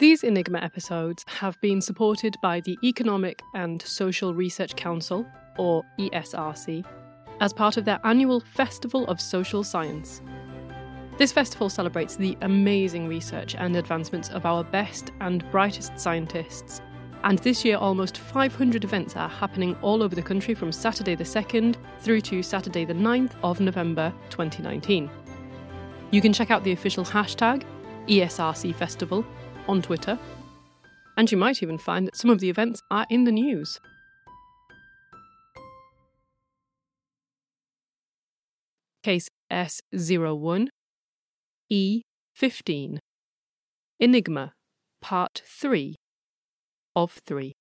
These Enigma episodes have been supported by the Economic and Social Research Council, or ESRC, as part of their annual Festival of Social Science. This festival celebrates the amazing research and advancements of our best and brightest scientists. And this year, almost 500 events are happening all over the country from Saturday the 2nd through to Saturday the 9th of November 2019. You can check out the official hashtag ESRC Festival on Twitter, and you might even find that some of the events are in the news. Case S01 E15 Enigma Part 3 of 3.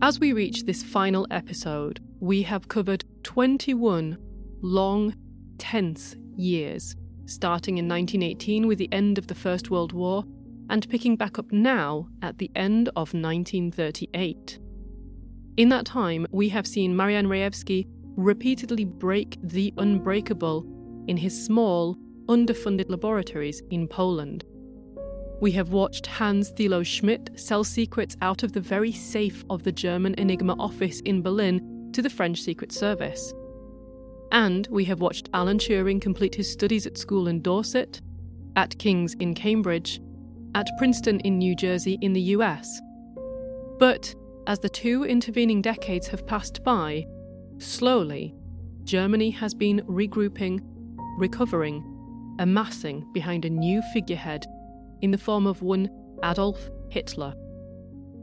As we reach this final episode, we have covered 21 long, tense years, starting in 1918 with the end of the First World War and picking back up now at the end of 1938. In that time, we have seen Marian Rejewski repeatedly break the unbreakable in his small, underfunded laboratories in Poland. We have watched Hans Thilo Schmidt sell secrets out of the very safe of the German Enigma office in Berlin to the French Secret Service. And we have watched Alan Turing complete his studies at school in Dorset, at King's in Cambridge, at Princeton in New Jersey in the US. But as the two intervening decades have passed by, Slowly, Germany has been regrouping, recovering, amassing behind a new figurehead in the form of one Adolf Hitler.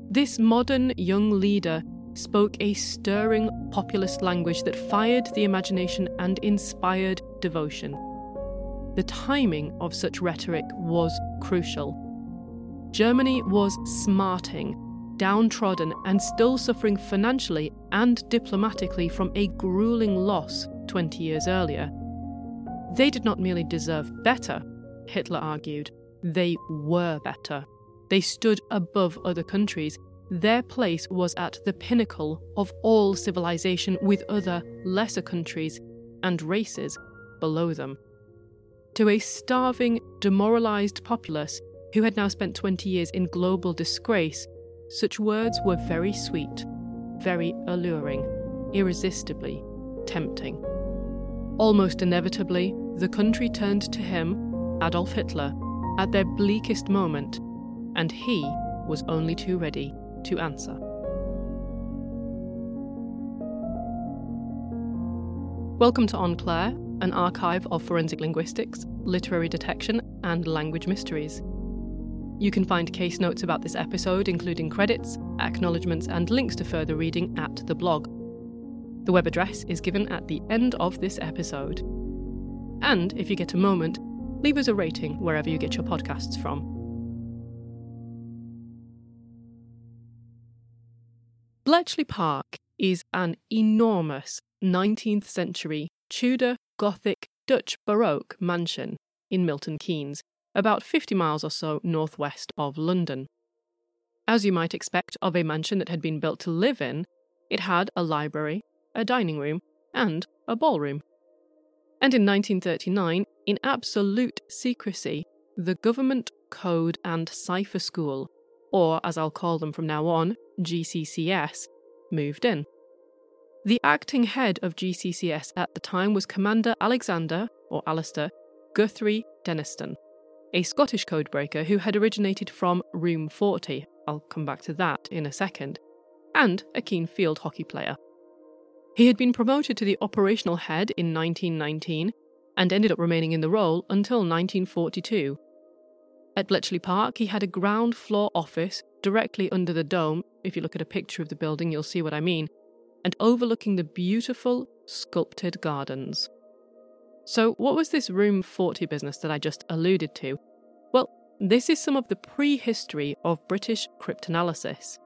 This modern young leader spoke a stirring populist language that fired the imagination and inspired devotion. The timing of such rhetoric was crucial. Germany was smarting downtrodden, and still suffering financially and diplomatically from a grueling loss 20 years earlier. They did not merely deserve better, Hitler argued, they were better. They stood above other countries. Their place was at the pinnacle of all civilization, with other, lesser countries and races below them. To a starving, demoralized populace who had now spent 20 years in global disgrace, such words were very sweet, very alluring, irresistibly tempting. Almost inevitably, the country turned to him, Adolf Hitler, at their bleakest moment, and he was only too ready to answer. Welcome to En Clair, an archive of forensic linguistics, literary detection, and language mysteries. You can find case notes about this episode, including credits, acknowledgements, and links to further reading at the blog. The web address is given at the end of this episode. And if you get a moment, leave us a rating wherever you get your podcasts from. Bletchley Park is an enormous 19th century Tudor Gothic Dutch Baroque mansion in Milton Keynes about 50 miles or so northwest of London. As you might expect of a mansion that had been built to live in, it had a library, a dining room, and a ballroom. And in 1939, in absolute secrecy, the Government Code and Cipher School, or as I'll call them from now on, GCCS, moved in. The acting head of GCCS at the time was Commander Alexander, or Alastair, Guthrie Denniston a Scottish codebreaker who had originated from Room 40, I'll come back to that in a second, and a keen field hockey player. He had been promoted to the operational head in 1919 and ended up remaining in the role until 1942. At Bletchley Park, he had a ground floor office directly under the dome. If you look at a picture of the building, you'll see what I mean, and overlooking the beautiful sculpted gardens. So, what was this Room 40 business that I just alluded to? Well, this is some of the prehistory of British cryptanalysis.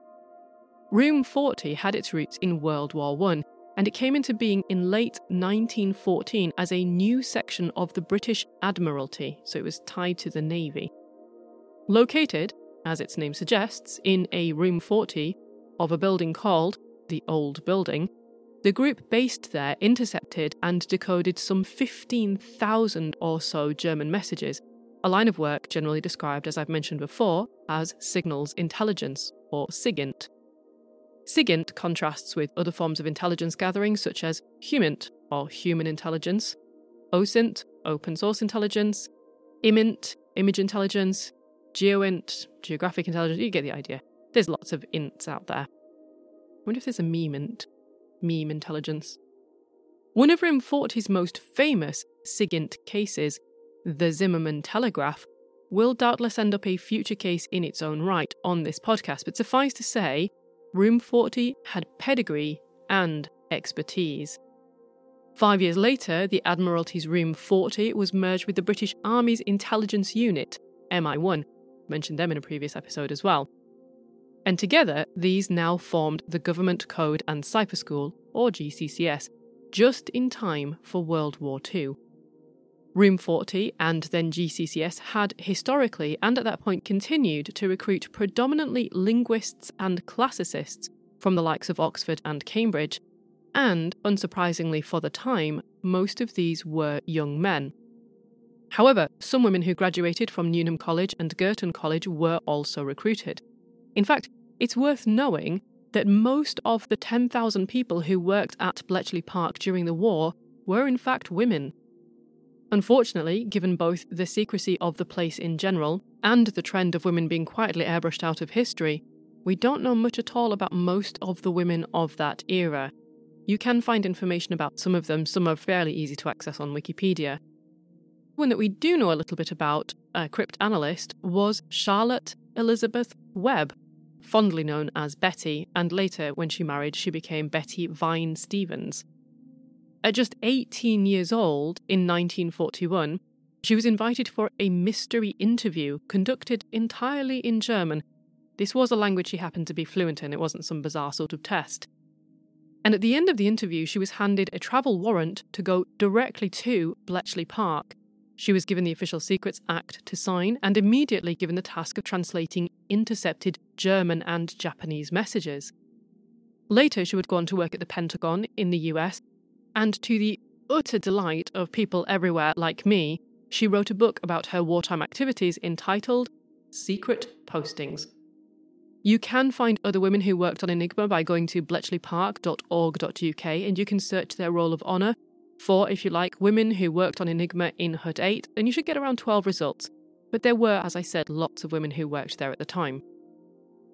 Room 40 had its roots in World War I, and it came into being in late 1914 as a new section of the British Admiralty, so it was tied to the Navy. Located, as its name suggests, in a Room 40 of a building called the Old Building, The group based there intercepted and decoded some 15,000 or so German messages, a line of work generally described, as I've mentioned before, as signals intelligence, or SIGINT. SIGINT contrasts with other forms of intelligence gathering, such as HUMINT, or human intelligence, OSINT, open source intelligence, IMINT, image intelligence, GeoINT, geographic intelligence, you get the idea. There's lots of ints out there. I wonder if there's a meme int, meme intelligence. One of 40's most famous SIGINT cases, the Zimmermann Telegraph, will doubtless end up a future case in its own right on this podcast, but suffice to say, Room 40 had pedigree and expertise. Five years later, the Admiralty's Room 40 was merged with the British Army's Intelligence Unit, MI1. Mentioned them in a previous episode as well. And together, these now formed the Government Code and Cipher School, or GCCS, just in time for World War II. Room 40 and then GCCS had historically and at that point continued to recruit predominantly linguists and classicists from the likes of Oxford and Cambridge, and, unsurprisingly for the time, most of these were young men. However, some women who graduated from Newnham College and Girton College were also recruited. In fact, it's worth knowing that most of the 10,000 people who worked at Bletchley Park during the war were in fact women. Unfortunately, given both the secrecy of the place in general and the trend of women being quietly airbrushed out of history, we don't know much at all about most of the women of that era. You can find information about some of them, some are fairly easy to access on Wikipedia. One that we do know a little bit about, a cryptanalyst, was Charlotte Elizabeth Webb, fondly known as Betty, and later, when she married, she became Betty Vine Stephens. At just 18 years old, in 1941, she was invited for a mystery interview conducted entirely in German. This was a language she happened to be fluent in, it wasn't some bizarre sort of test. And at the end of the interview, she was handed a travel warrant to go directly to Bletchley Park. She was given the Official Secrets Act to sign and immediately given the task of translating intercepted German and Japanese messages. Later, she would go on to work at the Pentagon in the US, and to the utter delight of people everywhere like me, she wrote a book about her wartime activities entitled Secret Postings. You can find other women who worked on Enigma by going to bletchleypark.org.uk and you can search their roll of honour for, if you like, women who worked on Enigma in HUT 8, and you should get around 12 results. But there were, as I said, lots of women who worked there at the time.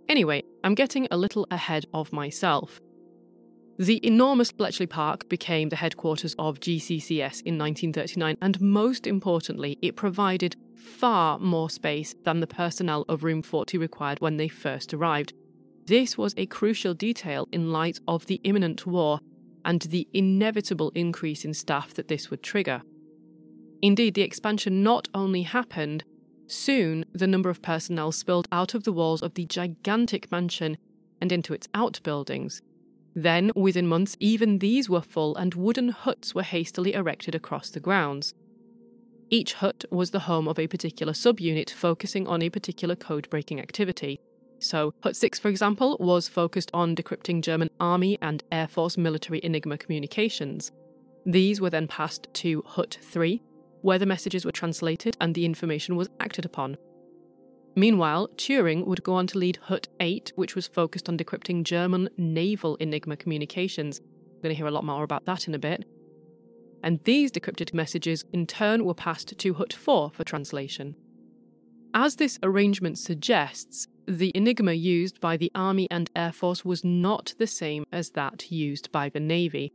Anyway, I'm getting a little ahead of myself. The enormous Bletchley Park became the headquarters of GCCS in 1939, and most importantly, it provided far more space than the personnel of Room 40 required when they first arrived. This was a crucial detail in light of the imminent war and the inevitable increase in staff that this would trigger. Indeed, the expansion not only happened, soon the number of personnel spilled out of the walls of the gigantic mansion and into its outbuildings. Then, within months, even these were full and wooden huts were hastily erected across the grounds. Each hut was the home of a particular subunit focusing on a particular code breaking activity, so, Hut 6, for example, was focused on decrypting German Army and Air Force military Enigma communications. These were then passed to Hut 3, where the messages were translated and the information was acted upon. Meanwhile, Turing would go on to lead Hut 8, which was focused on decrypting German naval Enigma communications. We're going to hear a lot more about that in a bit. And these decrypted messages in turn were passed to Hut 4 for translation. As this arrangement suggests, the Enigma used by the Army and Air Force was not the same as that used by the Navy.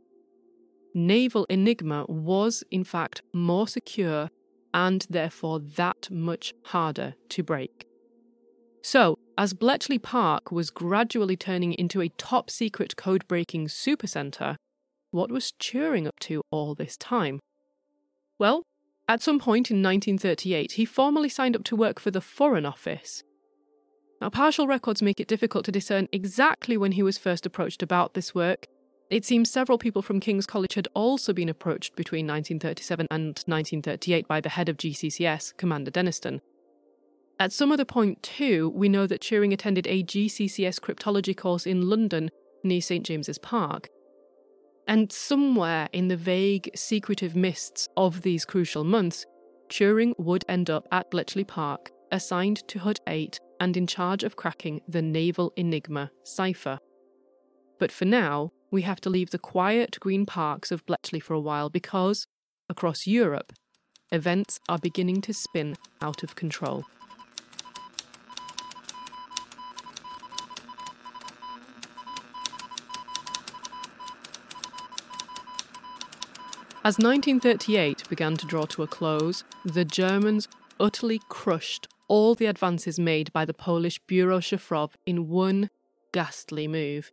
Naval Enigma was, in fact, more secure and therefore that much harder to break. So, as Bletchley Park was gradually turning into a top secret code breaking supercentre, what was Turing up to all this time? Well, at some point in 1938, he formally signed up to work for the Foreign Office, now, partial records make it difficult to discern exactly when he was first approached about this work. It seems several people from King's College had also been approached between 1937 and 1938 by the head of GCCS, Commander Denniston. At some other point, too, we know that Turing attended a GCCS cryptology course in London near St James's Park. And somewhere in the vague, secretive mists of these crucial months, Turing would end up at Bletchley Park, assigned to Hut 8 and in charge of cracking the Naval Enigma cipher. But for now, we have to leave the quiet green parks of Bletchley for a while because, across Europe, events are beginning to spin out of control. As 1938 began to draw to a close, the Germans utterly crushed all the advances made by the Polish Biuro Szyfrów in one ghastly move.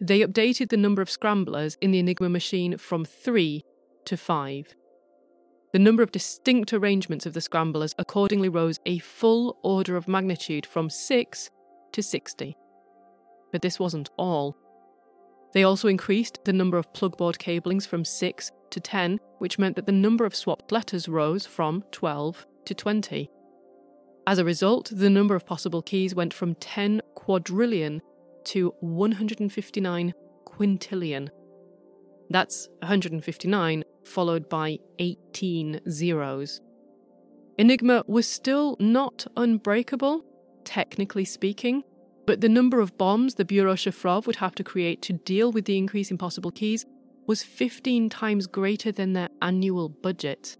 They updated the number of scramblers in the Enigma machine from three to five. The number of distinct arrangements of the scramblers accordingly rose a full order of magnitude from 6 to 60. But this wasn't all. They also increased the number of plugboard cablings from 6 to 10, which meant that the number of swapped letters rose from 12 to 20. As a result, the number of possible keys went from 10 quadrillion to 159 quintillion. That's 159 followed by 18 zeros. Enigma was still not unbreakable, technically speaking, but the number of bombs the Biuro Szyfrów would have to create to deal with the increase in possible keys was 15 times greater than their annual budget.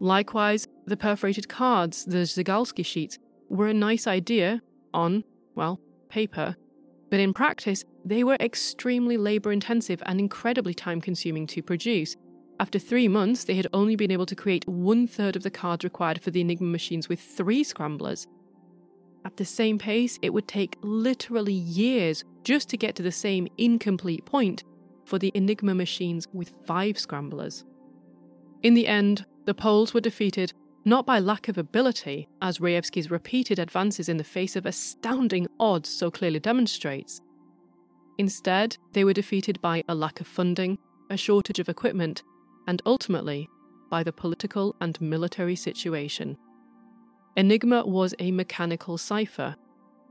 Likewise, the perforated cards, the Zygalski sheets, were a nice idea on, well, paper, but in practice, they were extremely labour intensive and incredibly time consuming to produce. After three months, they had only been able to create one third of the cards required for the Enigma machines with three scramblers. At the same pace, it would take literally years just to get to the same incomplete point for the Enigma machines with five scramblers. In the end, the Poles were defeated not by lack of ability, as Rejewski's repeated advances in the face of astounding odds so clearly demonstrates. Instead, they were defeated by a lack of funding, a shortage of equipment, and ultimately by the political and military situation. Enigma was a mechanical cipher,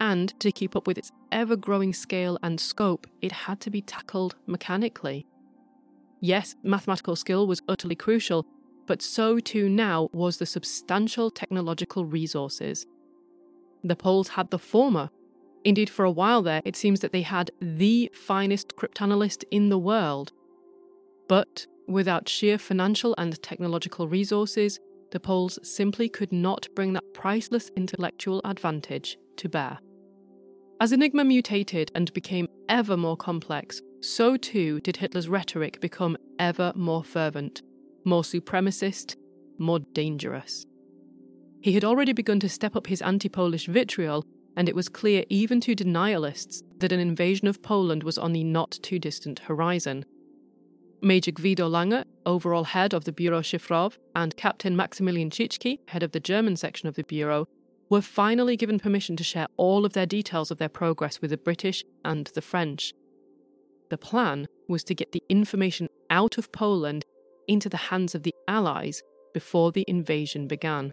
and to keep up with its ever growing scale and scope, it had to be tackled mechanically. Yes, mathematical skill was utterly crucial, but so too now was the substantial technological resources. The Poles had the former. Indeed, for a while there, it seems that they had the finest cryptanalyst in the world. But without sheer financial and technological resources, the Poles simply could not bring that priceless intellectual advantage to bear. As Enigma mutated and became ever more complex, so too did Hitler's rhetoric become ever more fervent more supremacist, more dangerous. He had already begun to step up his anti Polish vitriol, and it was clear even to denialists that an invasion of Poland was on the not too distant horizon. Major Gwido Langer, overall head of the Biuro Szyfrów, and Captain Maximilian Ciężki, head of the German section of the Bureau, were finally given permission to share all of their details of their progress with the British and the French. The plan was to get the information out of Poland into the hands of the Allies before the invasion began.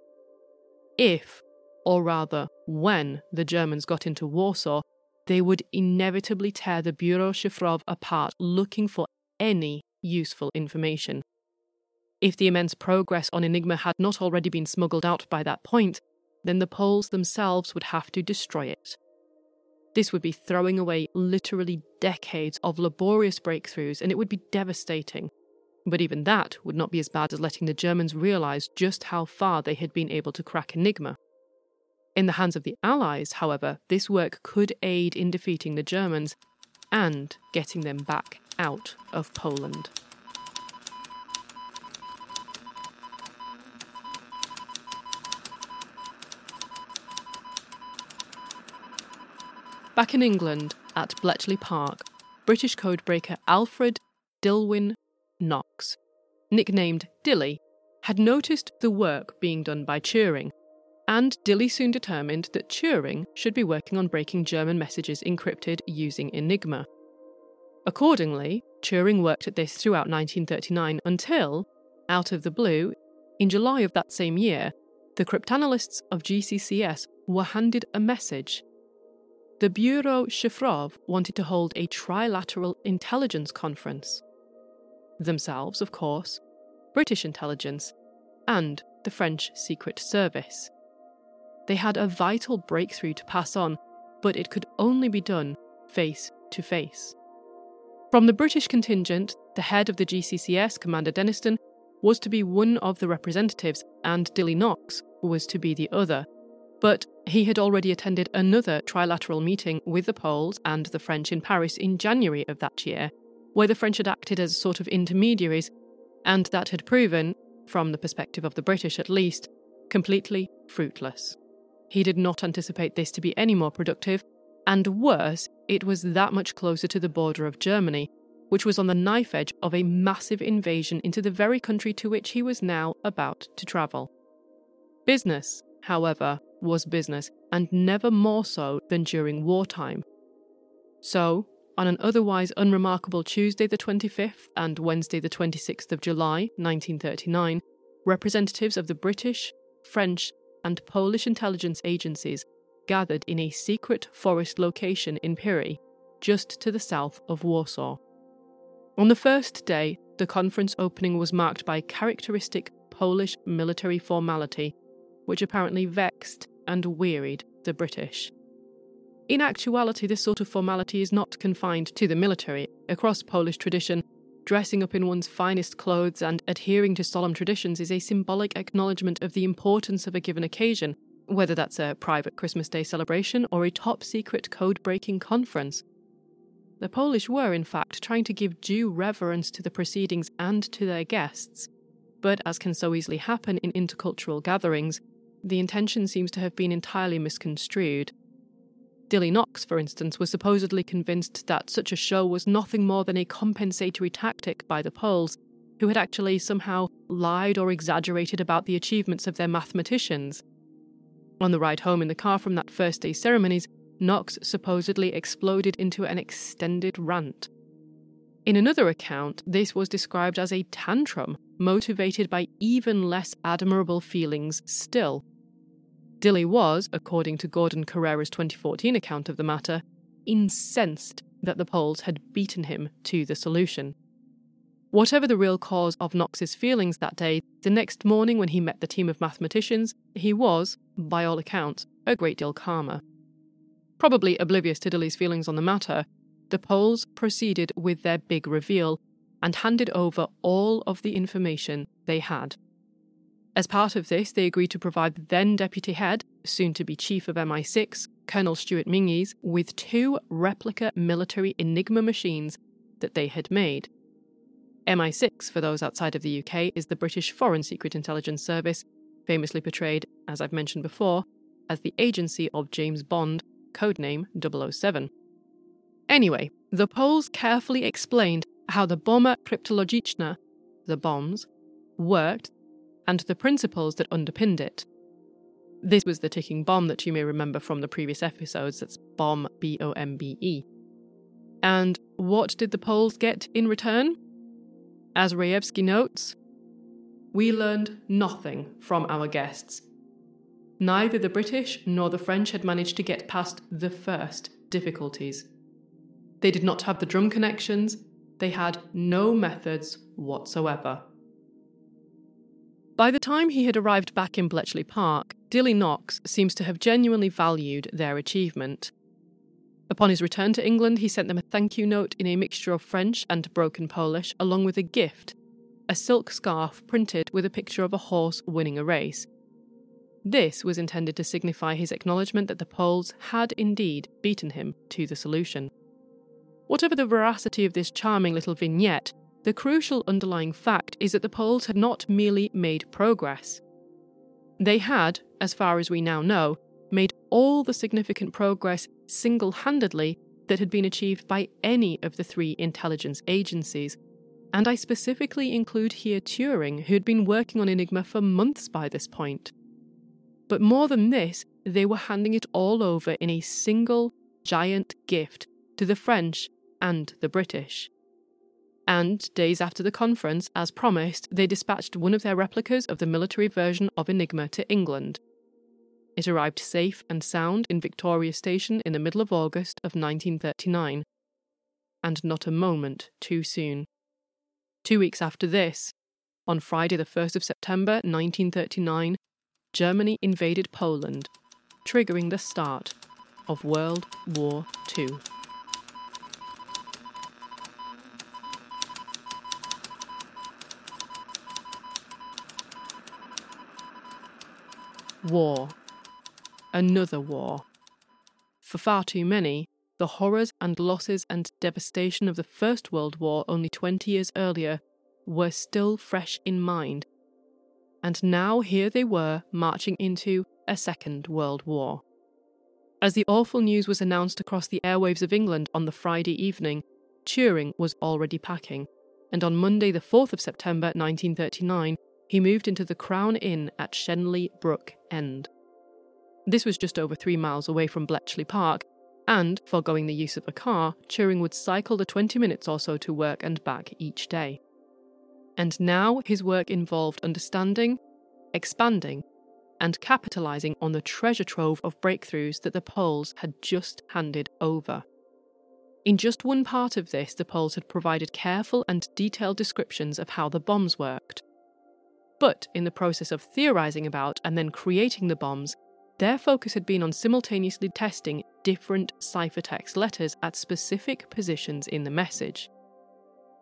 If, or rather when, the Germans got into Warsaw, they would inevitably tear the Biuro Szyfrów apart looking for any useful information. If the immense progress on Enigma had not already been smuggled out by that point, then the Poles themselves would have to destroy it. This would be throwing away literally decades of laborious breakthroughs, and it would be devastating. But even that would not be as bad as letting the Germans realise just how far they had been able to crack Enigma. In the hands of the Allies, however, this work could aid in defeating the Germans and getting them back out of Poland. Back in England, at Bletchley Park, British codebreaker Alfred Dillwyn Knox, nicknamed Dilly, had noticed the work being done by Turing, and Dilly soon determined that Turing should be working on breaking German messages encrypted using Enigma. Accordingly, Turing worked at this throughout 1939 until, out of the blue, in July of that same year, the cryptanalysts of GCCS were handed a message. the Biuro Szyfrów wanted to hold a trilateral intelligence conference. Themselves, of course, British intelligence, and the French Secret Service. They had a vital breakthrough to pass on, but it could only be done face to face. From the British contingent, the head of the GCCS, Commander Denniston, was to be one of the representatives, and Dilly Knox was to be the other. But he had already attended another trilateral meeting with the Poles and the French in Paris in January of that year, where the French had acted as sort of intermediaries, and that had proven, from the perspective of the British at least, completely fruitless. He did not anticipate this to be any more productive, and worse, it was that much closer to the border of Germany, which was on the knife edge of a massive invasion into the very country to which he was now about to travel. Business, however, was business, and never more so than during wartime. So, on an otherwise unremarkable Tuesday the 25th and Wednesday the 26th of July 1939, representatives of the British, French, and Polish intelligence agencies gathered in a secret forest location in Pyry, just to the south of Warsaw. On the first day, the conference opening was marked by characteristic Polish military formality, which apparently vexed and wearied the British. In actuality, this sort of formality is not confined to the military. Across Polish tradition, dressing up in one's finest clothes and adhering to solemn traditions is a symbolic acknowledgement of the importance of a given occasion whether that's a private Christmas Day celebration or a top secret code breaking conference. The Polish were, in fact, trying to give due reverence to the proceedings and to their guests, but as can so easily happen in intercultural gatherings, the intention seems to have been entirely misconstrued. Dilly Knox, for instance, was supposedly convinced that such a show was nothing more than a compensatory tactic by the Poles, who had actually somehow lied or exaggerated about the achievements of their mathematicians. On the ride home in the car from that first day's ceremonies, Knox supposedly exploded into an extended rant. In another account, this was described as a tantrum, motivated by even less admirable feelings still. Dilly was, according to Gordon Corera's 2014 account of the matter, incensed that the Poles had beaten him to the solution. Whatever the real cause of Knox's feelings that day, the next morning when he met the team of mathematicians, he was, by all accounts, a great deal calmer. Probably oblivious to Dilly's feelings on the matter, the Poles proceeded with their big reveal and handed over all of the information they had. As part of this, they agreed to provide the then deputy head, soon to be chief of MI6, Colonel Stewart Menzies, with two replica military Enigma machines that they had made. MI6, for those outside of the UK, is the British Foreign Secret Intelligence Service, famously portrayed, as I've mentioned before, as the agency of James Bond, codename 007. Anyway, the Poles carefully explained how the bomba kryptologiczna, the bombs, worked and the principles that underpinned it. This was the ticking bomb that you may remember from the previous episodes, that's bomb B O M B E. And what did the Poles get in return? As Rejewski notes, we learned nothing from our guests. Neither the British nor the French had managed to get past the first difficulties. They did not have the drum connections, they had no methods whatsoever. By the time he had arrived back in Bletchley Park, Dilly Knox seems to have genuinely valued their achievement. Upon his return to England, he sent them a thank you note in a mixture of French and broken Polish, along with a gift a silk scarf printed with a picture of a horse winning a race. This was intended to signify his acknowledgement that the Poles had indeed beaten him to the solution. Whatever the veracity of this charming little vignette, the crucial underlying fact is that the Poles had not merely made progress. They had, as far as we now know, made all the significant progress single handedly that had been achieved by any of the three intelligence agencies. And I specifically include here Turing, who had been working on Enigma for months by this point. But more than this, they were handing it all over in a single giant gift to the French and the British. And days after the conference, as promised, they dispatched one of their replicas of the military version of Enigma to England. it arrived safe and sound in Victoria Station in the middle of August of 1939. And not a moment too soon. Two weeks after this, on Friday, the 1st of September 1939, Germany invaded Poland, triggering the start of World War II. War. Another war. For far too many, the horrors and losses and devastation of the First World War only 20 years earlier were still fresh in mind. And now here they were marching into a Second World War. As the awful news was announced across the airwaves of England on the Friday evening, Turing was already packing, and on Monday, the 4th of September 1939, he moved into the Crown Inn at Shenley Brook End. This was just over three miles away from Bletchley Park, and, foregoing the use of a car, Turing would cycle the 20 minutes or so to work and back each day. And now his work involved understanding, expanding, and capitalising on the treasure trove of breakthroughs that the Poles had just handed over. In just one part of this, the Poles had provided careful and detailed descriptions of how the bombs worked. But in the process of theorising about and then creating the bombs, their focus had been on simultaneously testing different ciphertext letters at specific positions in the message.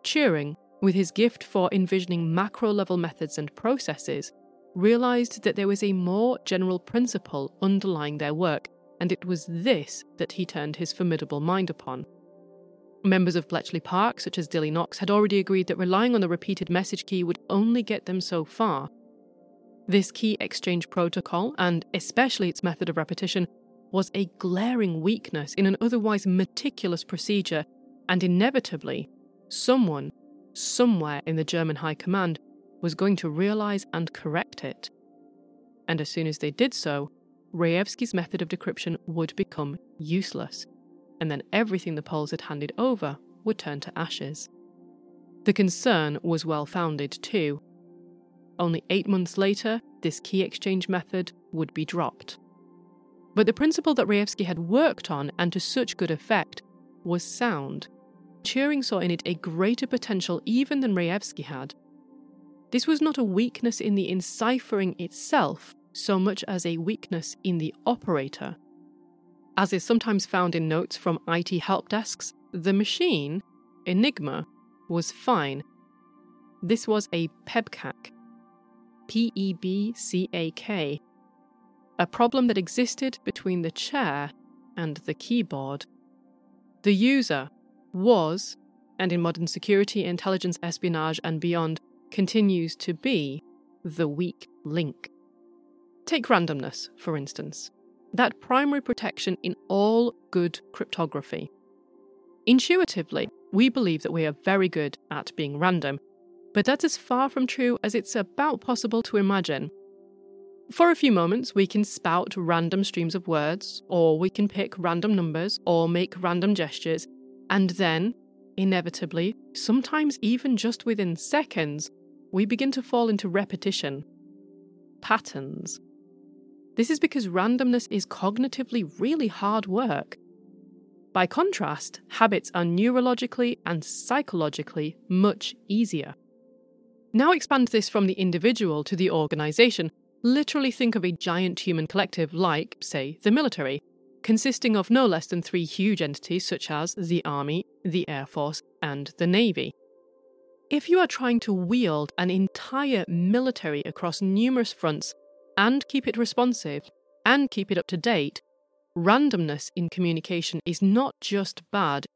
Turing, with his gift for envisioning macro level methods and processes, realised that there was a more general principle underlying their work, and it was this that he turned his formidable mind upon. Members of Bletchley Park, such as Dilly Knox, had already agreed that relying on the repeated message key would only get them so far. This key exchange protocol, and especially its method of repetition, was a glaring weakness in an otherwise meticulous procedure, and inevitably, someone, somewhere in the German High Command, was going to realise and correct it. And as soon as they did so, Rejewski's method of decryption would become useless and then everything the Poles had handed over would turn to ashes. The concern was well founded, too. Only eight months later, this key exchange method would be dropped. But the principle that Rejewski had worked on, and to such good effect, was sound. Turing saw in it a greater potential even than Rejewski had. This was not a weakness in the enciphering itself so much as a weakness in the operator as is sometimes found in notes from IT help desks, the machine, Enigma, was fine. This was a PEBCAK, P E B C A K, a problem that existed between the chair and the keyboard. The user was, and in modern security, intelligence, espionage, and beyond, continues to be, the weak link. Take randomness, for instance that primary protection in all good cryptography. Intuitively, we believe that we are very good at being random, but that's as far from true as it's about possible to imagine. For a few moments, we can spout random streams of words, or we can pick random numbers, or make random gestures, and then, inevitably, sometimes even just within seconds, we begin to fall into repetition. Patterns. This is because randomness is cognitively really hard work. By contrast, habits are neurologically and psychologically much easier. Now expand this from the individual to the organisation. Literally think of a giant human collective like, say, the military, consisting of no less than three huge entities such as the Army, the Air Force, and the Navy. If you are trying to wield an entire military across numerous fronts and keep it responsive and keep it up to date, randomness in communication is not just bad,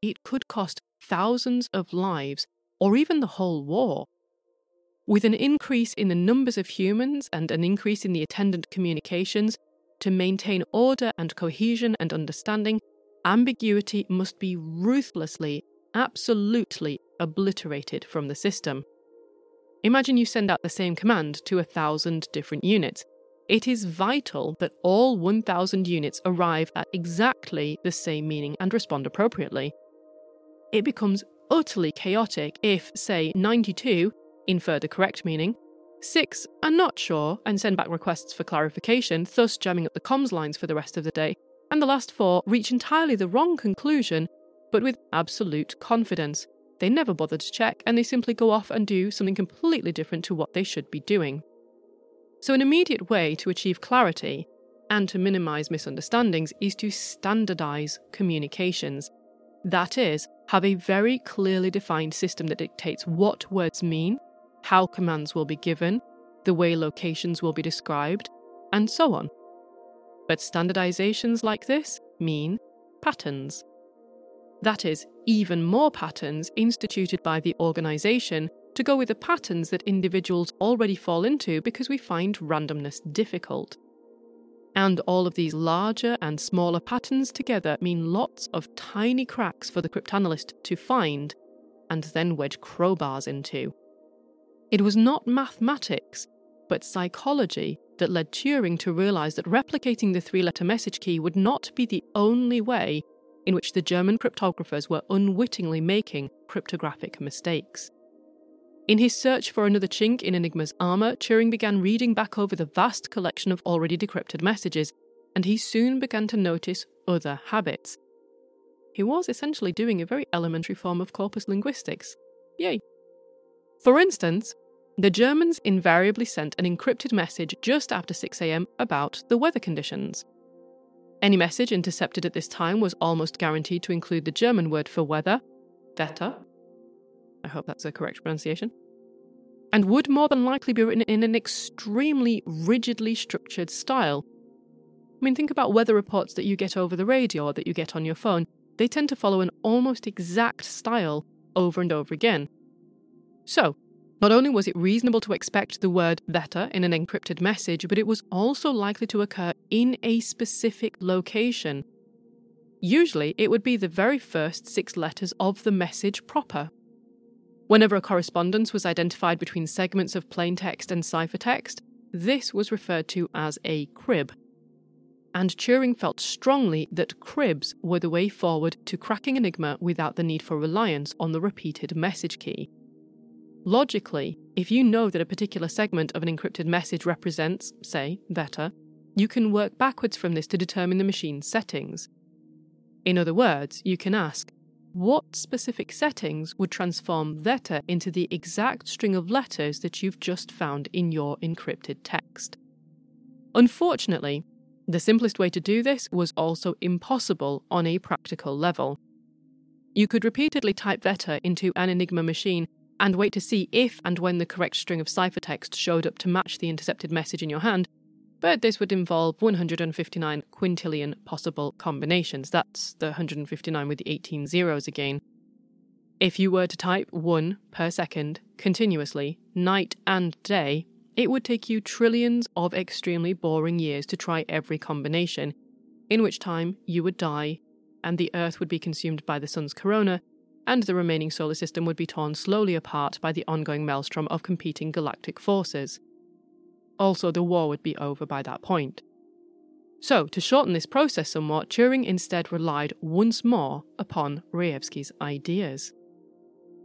it could cost thousands of lives or even the whole war. With an increase in the numbers of humans and an increase in the attendant communications, to maintain order and cohesion and understanding, ambiguity must be ruthlessly, absolutely obliterated from the system. Imagine you send out the same command to a thousand different units. It is vital that all 1,000 units arrive at exactly the same meaning and respond appropriately. It becomes utterly chaotic if, say, 92 infer the correct meaning, Six are not sure and send back requests for clarification, thus jamming up the comms lines for the rest of the day. And the last four reach entirely the wrong conclusion, but with absolute confidence. They never bother to check and they simply go off and do something completely different to what they should be doing. So, an immediate way to achieve clarity and to minimize misunderstandings is to standardize communications. That is, have a very clearly defined system that dictates what words mean, how commands will be given, the way locations will be described, and so on. But standardizations like this mean patterns. That is, even more patterns instituted by the organisation to go with the patterns that individuals already fall into because we find randomness difficult. And all of these larger and smaller patterns together mean lots of tiny cracks for the cryptanalyst to find and then wedge crowbars into. It was not mathematics, but psychology that led Turing to realise that replicating the three letter message key would not be the only way in which the German cryptographers were unwittingly making cryptographic mistakes. In his search for another chink in Enigma's armour, Turing began reading back over the vast collection of already decrypted messages, and he soon began to notice other habits. He was essentially doing a very elementary form of corpus linguistics. Yay! For instance, the Germans invariably sent an encrypted message just after 6am about the weather conditions. Any message intercepted at this time was almost guaranteed to include the German word for weather, Wetter. I hope that's a correct pronunciation. And would more than likely be written in an extremely rigidly structured style. I mean, think about weather reports that you get over the radio or that you get on your phone. They tend to follow an almost exact style over and over again. So, not only was it reasonable to expect the word Wetter in an encrypted message, but it was also likely to occur in a specific location. Usually, it would be the very first six letters of the message proper. Whenever a correspondence was identified between segments of plain text and ciphertext, this was referred to as a crib. And Turing felt strongly that cribs were the way forward to cracking Enigma without the need for reliance on the repeated message key. Logically, if you know that a particular segment of an encrypted message represents, say, Wetter, you can work backwards from this to determine the machine's settings. In other words, you can ask, what specific settings would transform Wetter into the exact string of letters that you've just found in your encrypted text? Unfortunately, the simplest way to do this was also impossible on a practical level. You could repeatedly type Wetter into an Enigma machine and wait to see if and when the correct string of ciphertext showed up to match the intercepted message in your hand, but this would involve 159 quintillion possible combinations. That's the 159 with the 18 zeros again. If you were to type 1 per second continuously, night and day, it would take you trillions of extremely boring years to try every combination, in which time you would die, and the Earth would be consumed by the sun's corona, and the remaining solar system would be torn slowly apart by the ongoing maelstrom of competing galactic forces. Also, the war would be over by that point. So, to shorten this process somewhat, Turing instead relied once more upon Rejewski's ideas.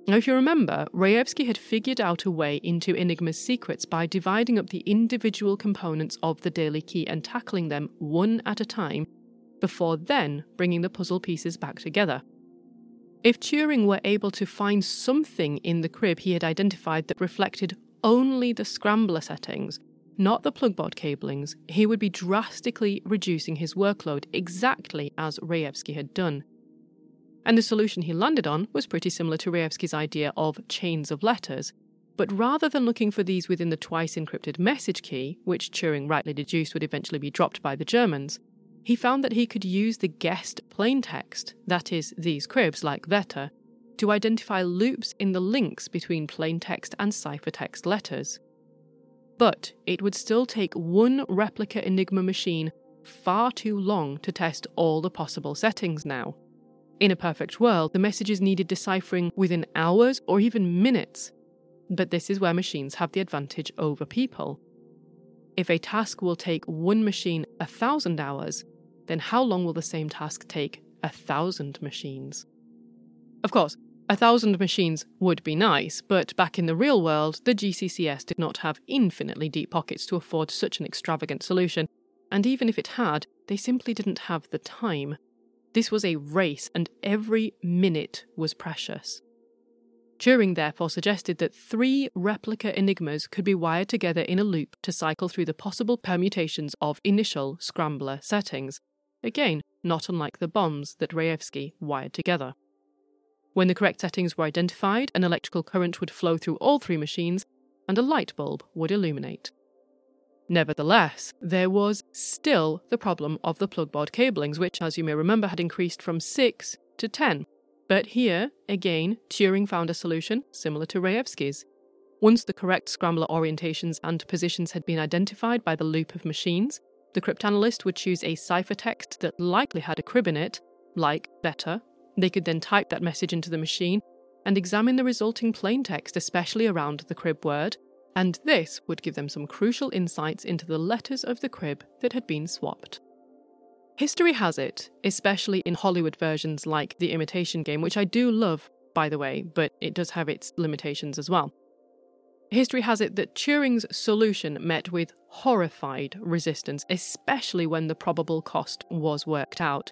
Now, if you remember, Rejewski had figured out a way into Enigma's secrets by dividing up the individual components of the daily key and tackling them one at a time, before then bringing the puzzle pieces back together. If Turing were able to find something in the crib he had identified that reflected only the scrambler settings, not the plugboard cablings, he would be drastically reducing his workload exactly as Rejewski had done. And the solution he landed on was pretty similar to Rejewski's idea of chains of letters, but rather than looking for these within the twice encrypted message key, which Turing rightly deduced would eventually be dropped by the Germans, he found that he could use the guessed plaintext, that is, these cribs like Wetter, to identify loops in the links between plaintext and ciphertext letters. But it would still take one replica Enigma machine far too long to test all the possible settings now. In a perfect world, the messages needed deciphering within hours or even minutes. But this is where machines have the advantage over people. If a task will take one machine a thousand hours, then how long will the same task take a thousand machines? Of course, A thousand machines would be nice, but back in the real world, the GCCS did not have infinitely deep pockets to afford such an extravagant solution, and even if it had, they simply didn't have the time. This was a race, and every minute was precious. Turing therefore suggested that three replica enigmas could be wired together in a loop to cycle through the possible permutations of initial scrambler settings. Again, not unlike the bombs that Rejewski wired together. When the correct settings were identified, an electrical current would flow through all three machines and a light bulb would illuminate. Nevertheless, there was still the problem of the plugboard cablings, which, as you may remember, had increased from 6 to 10. But here, again, Turing found a solution similar to Rejewski's. Once the correct scrambler orientations and positions had been identified by the loop of machines, the cryptanalyst would choose a ciphertext that likely had a crib in it, like Wetter. They could then type that message into the machine and examine the resulting plaintext, especially around the crib word, and this would give them some crucial insights into the letters of the crib that had been swapped. History has it, especially in Hollywood versions like The Imitation Game, which I do love, by the way, but it does have its limitations as well. History has it that Turing's solution met with horrified resistance, especially when the probable cost was worked out.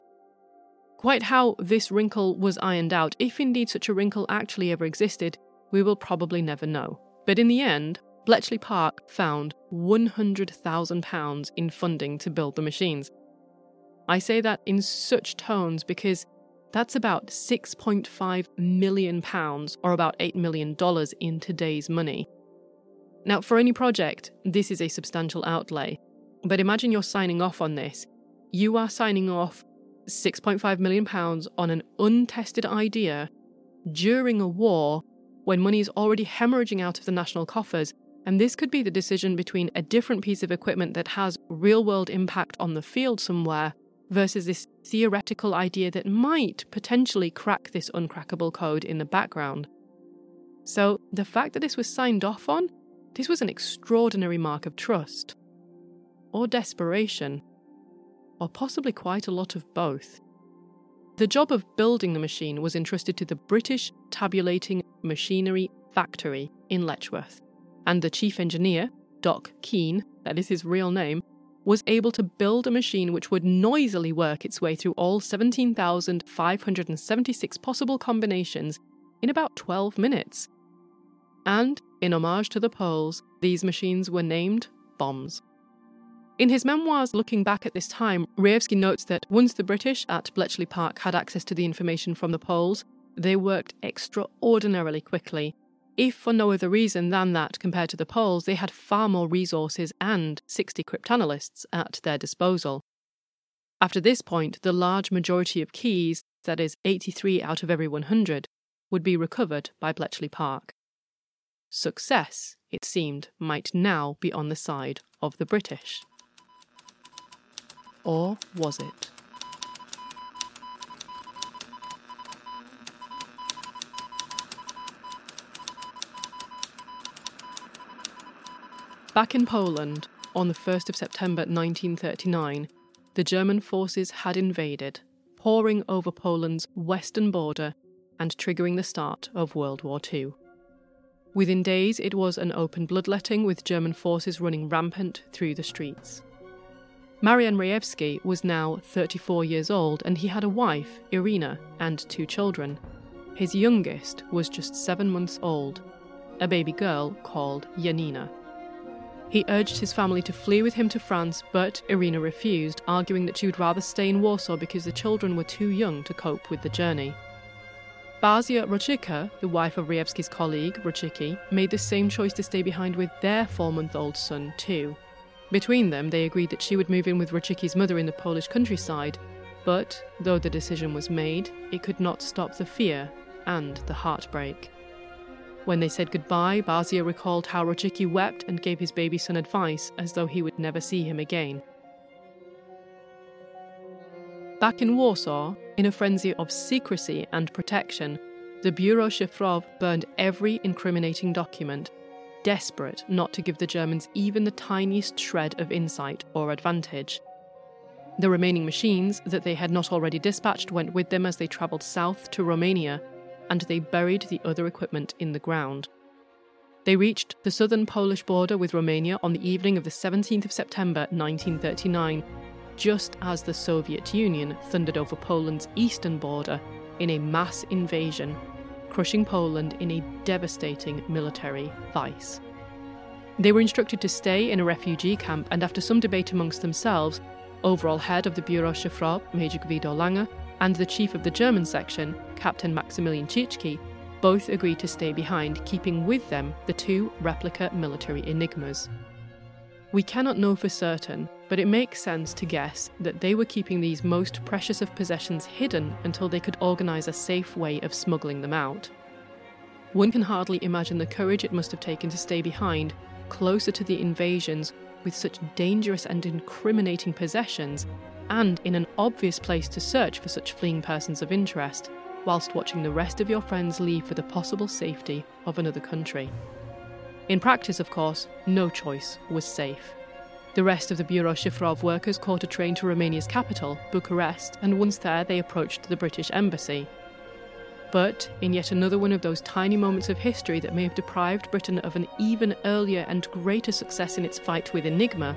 Quite how this wrinkle was ironed out, if indeed such a wrinkle actually ever existed, we will probably never know. But in the end, Bletchley Park found £100,000 in funding to build the machines. I say that in such tones because that's about £6.5 million, or about $8 million in today's money. Now, for any project, this is a substantial outlay. But imagine you're signing off on this. You are signing off £6.5 million on an untested idea during a war when money is already hemorrhaging out of the national coffers and this could be the decision between a different piece of equipment that has real world impact on the field somewhere versus this theoretical idea that might potentially crack this uncrackable code in the background. So, the fact that this was signed off on, this was an extraordinary mark of trust. Or desperation. Or possibly quite a lot of both. The job of building the machine was entrusted to the British Tabulating Machinery Factory in Letchworth and the chief engineer, Doc Keen, that is his real name, was able to build a machine which would noisily work its way through all 17,576 possible combinations in about 12 minutes. And, in homage to the Poles, these machines were named bombs. In his memoirs looking back at this time, Rejewski notes that once the British at Bletchley Park had access to the information from the Poles, they worked extraordinarily quickly if for no other reason than that, compared to the Poles, they had far more resources and 60 cryptanalysts at their disposal. After this point, the large majority of keys, that is, 83 out of every 100, would be recovered by Bletchley Park. Success, it seemed, might now be on the side of the British. Or was it? Back in Poland, on the 1st of September 1939, the German forces had invaded, pouring over Poland's western border and triggering the start of World War II. Within days, it was an open bloodletting with German forces running rampant through the streets. Marian Rejewski was now 34 years old and he had a wife, Irina, and two children. His youngest was just seven months old, a baby girl called Janina. He urged his family to flee with him to France, but Irina refused, arguing that she would rather stay in Warsaw because the children were too young to cope with the journey. Basia Roczyka, the wife of Rejewski's colleague, Różycki, made the same choice to stay behind with their four month old son, too. Between them, they agreed that she would move in with Różycki's mother in the Polish countryside, but though the decision was made, it could not stop the fear and the heartbreak. When they said goodbye, Basia recalled how Różycki wept and gave his baby son advice as though he would never see him again. Back in Warsaw, in a frenzy of secrecy and protection, the Biuro Szyfrów burned every incriminating document, desperate not to give the Germans even the tiniest shred of insight or advantage. The remaining machines that they had not already dispatched went with them as they travelled south to Romania and they buried the other equipment in the ground. They reached the southern Polish border with Romania on the evening of the 17th of September 1939, just as the Soviet Union thundered over Poland's eastern border in a mass invasion, crushing Poland in a devastating military vice. They were instructed to stay in a refugee camp, and after some debate amongst themselves, overall head of the Biuro Szyfrów, Major Gwido Langer, and the chief of the German section, Captain Maximilian Ciężki, both agreed to stay behind, keeping with them the two replica military enigmas. We cannot know for certain, but it makes sense to guess that they were keeping these most precious of possessions hidden until they could organise a safe way of smuggling them out. One can hardly imagine the courage it must have taken to stay behind, closer to the invasions, with such dangerous and incriminating possessions, and in an obvious place to search for such fleeing persons of interest, whilst watching the rest of your friends leave for the possible safety of another country. In practice, of course, no choice was safe. The rest of the Biuro Szyfrów workers caught a train to Romania's capital, Bucharest, and once there they approached the British embassy. But, in yet another one of those tiny moments of history that may have deprived Britain of an even earlier and greater success in its fight with Enigma,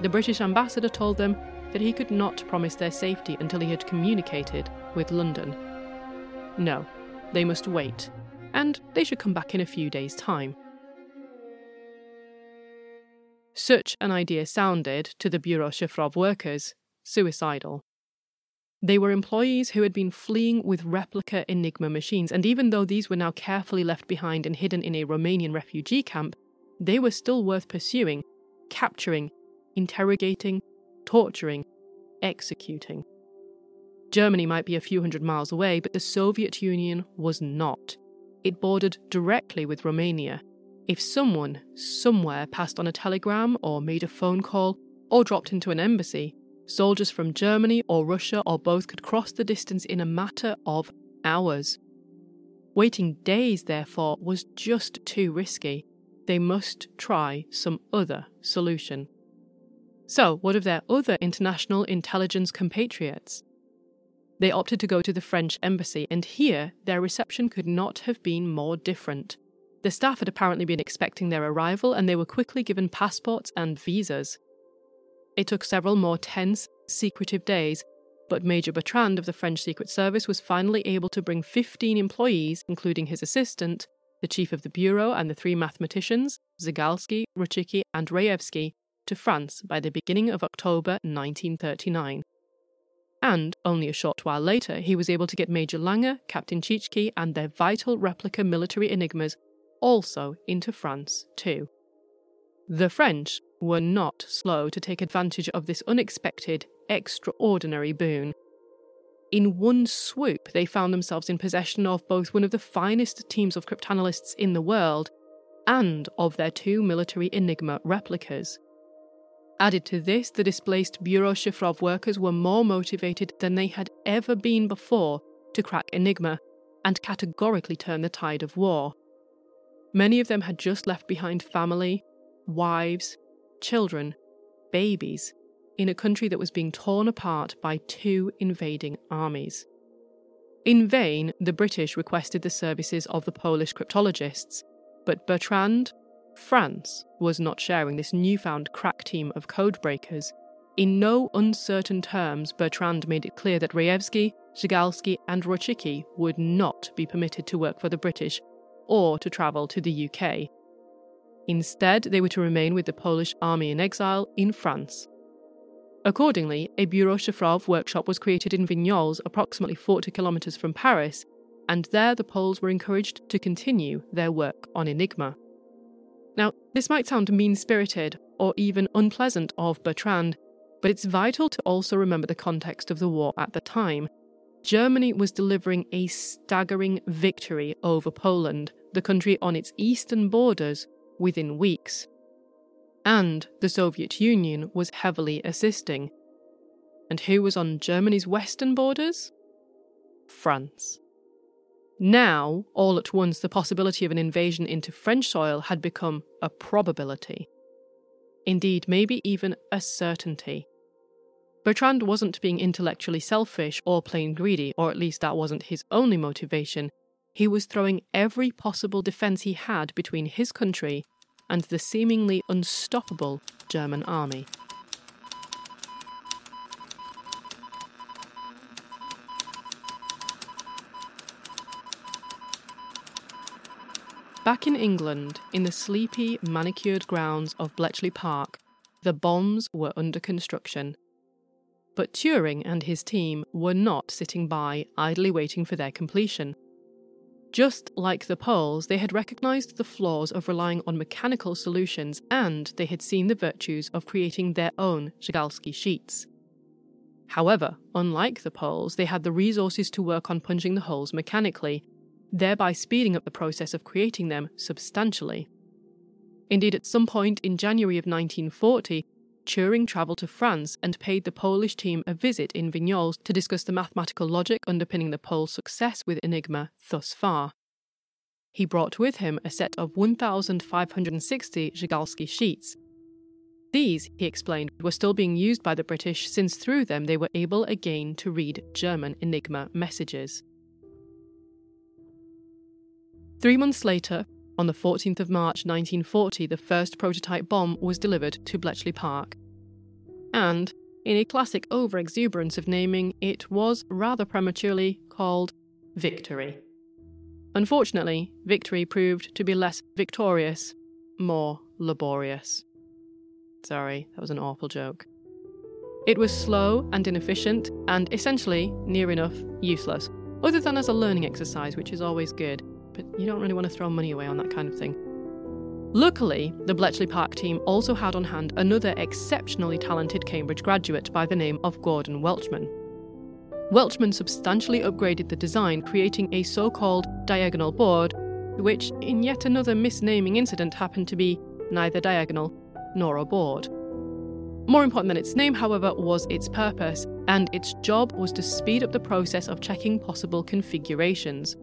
the British ambassador told them that he could not promise their safety until he had communicated with London. No, they must wait, and they should come back in a few days' time. Such an idea sounded, to the Biuro Szyfrów workers, suicidal. They were employees who had been fleeing with replica Enigma machines, and even though these were now carefully left behind and hidden in a Romanian refugee camp, they were still worth pursuing, capturing, interrogating, torturing, executing. Germany might be a few hundred miles away, but the Soviet Union was not. It bordered directly with Romania. If someone, somewhere, passed on a telegram or made a phone call or dropped into an embassy, soldiers from Germany or Russia or both could cross the distance in a matter of hours. Waiting days, therefore, was just too risky. They must try some other solution. So, what of their other international intelligence compatriots? They opted to go to the French embassy, and here their reception could not have been more different. The staff had apparently been expecting their arrival, and they were quickly given passports and visas. It took several more tense, secretive days, but Major Bertrand of the French Secret Service was finally able to bring 15 employees, including his assistant, the chief of the bureau, and the three mathematicians, Zygalski, Różycki, and Rejewski, to France by the beginning of October 1939 and only a short while later he was able to get Major Langer, Captain Ciężki, and their vital replica military enigmas also into France too. The French were not slow to take advantage of this unexpected, extraordinary boon. In one swoop, they found themselves in possession of both one of the finest teams of cryptanalysts in the world and of their two military Enigma replicas. Added to this, the displaced Biuro Szyfrów workers were more motivated than they had ever been before to crack Enigma and categorically turn the tide of war. Many of them had just left behind family, wives, children, babies, in a country that was being torn apart by two invading armies. In vain, the British requested the services of the Polish cryptologists, but Bertrand, France was not sharing this newfound crack team of codebreakers. In no uncertain terms, Bertrand made it clear that Rejewski, Zygalski, and Różycki would not be permitted to work for the British or to travel to the UK. Instead, they were to remain with the Polish army in exile in France. Accordingly, a Biuro Szyfrów workshop was created in Vignoles, approximately 40 kilometres from Paris, and there the Poles were encouraged to continue their work on Enigma. Now, this might sound mean spirited or even unpleasant of Bertrand, but it's vital to also remember the context of the war at the time. Germany was delivering a staggering victory over Poland, the country on its eastern borders, within weeks. And the Soviet Union was heavily assisting. And who was on Germany's western borders? France. Now, all at once, the possibility of an invasion into French soil had become a probability. Indeed, maybe even a certainty. Bertrand wasn't being intellectually selfish or plain greedy, or at least that wasn't his only motivation. he was throwing every possible defence he had between his country and the seemingly unstoppable German army. Back in England, in the sleepy, manicured grounds of Bletchley Park, the bombs were under construction. But Turing and his team were not sitting by, idly waiting for their completion. Just like the Poles, they had recognised the flaws of relying on mechanical solutions and they had seen the virtues of creating their own Zygalski sheets. However, unlike the Poles, they had the resources to work on punching the holes mechanically thereby speeding up the process of creating them substantially. Indeed, at some point in January of 1940, Turing travelled to France and paid the Polish team a visit in Vignoles to discuss the mathematical logic underpinning the Poles' success with Enigma thus far. He brought with him a set of 1,560 Zygalski sheets. These, he explained, were still being used by the British since through them they were able again to read German Enigma messages. Three months later, on the 14th of March 1940, the first prototype bomb was delivered to Bletchley Park. And, in a classic over exuberance of naming, it was rather prematurely called Victory. Unfortunately, Victory proved to be less victorious, more laborious. Sorry, that was an awful joke. It was slow and inefficient, and essentially, near enough, useless, other than as a learning exercise, which is always good but you don't really want to throw money away on that kind of thing. Luckily, the Bletchley Park team also had on hand another exceptionally talented Cambridge graduate by the name of Gordon Welchman. Welchman substantially upgraded the design, creating a so called diagonal board, which, in yet another misnaming incident, happened to be neither diagonal nor a board. More important than its name, however, was its purpose, and its job was to speed up the process of checking possible configurations.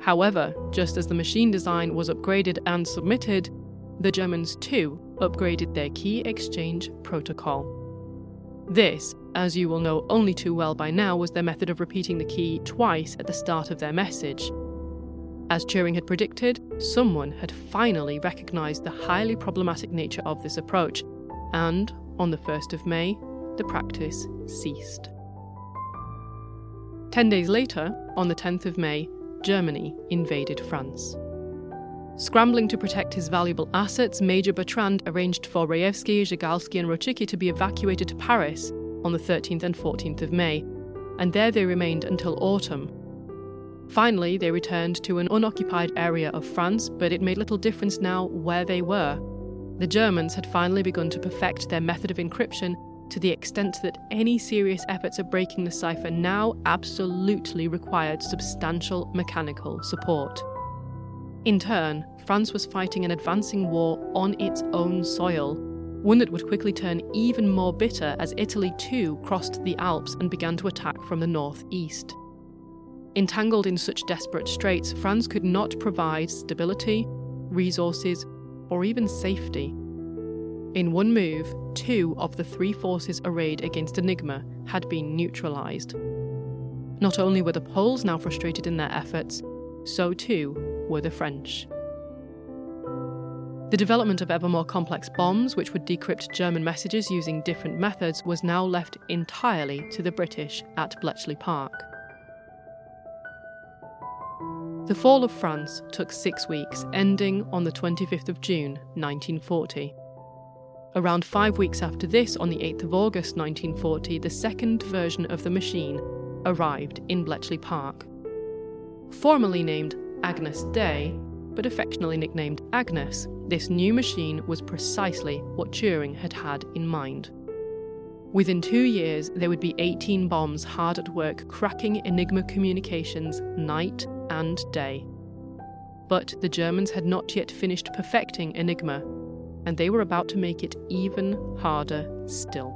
However, just as the machine design was upgraded and submitted, the Germans too upgraded their key exchange protocol. This, as you will know only too well by now, was their method of repeating the key twice at the start of their message. As Turing had predicted, someone had finally recognised the highly problematic nature of this approach, and on the 1st of May, the practice ceased. Ten days later, on the 10th of May, Germany invaded France. Scrambling to protect his valuable assets, Major Bertrand arranged for Rejewski, Zygalski, and Różycki to be evacuated to Paris on the 13th and 14th of May, and there they remained until autumn. Finally, they returned to an unoccupied area of France, but it made little difference now where they were. The Germans had finally begun to perfect their method of encryption to the extent that any serious efforts at breaking the cipher now absolutely required substantial mechanical support. In turn, France was fighting an advancing war on its own soil, one that would quickly turn even more bitter as Italy too crossed the Alps and began to attack from the northeast. Entangled in such desperate straits, France could not provide stability, resources, or even safety. In one move, two of the three forces arrayed against Enigma had been neutralised. Not only were the Poles now frustrated in their efforts, so too were the French. The development of ever more complex bombs, which would decrypt German messages using different methods, was now left entirely to the British at Bletchley Park. The fall of France took six weeks, ending on the 25th of June 1940. Around five weeks after this, on the 8th of August 1940, the second version of the machine arrived in Bletchley Park. Formerly named Agnus Dei, but affectionately nicknamed Agnes, this new machine was precisely what Turing had had in mind. Within two years, there would be 18 bombs hard at work cracking Enigma communications night and day. But the Germans had not yet finished perfecting Enigma, and they were about to make it even harder still.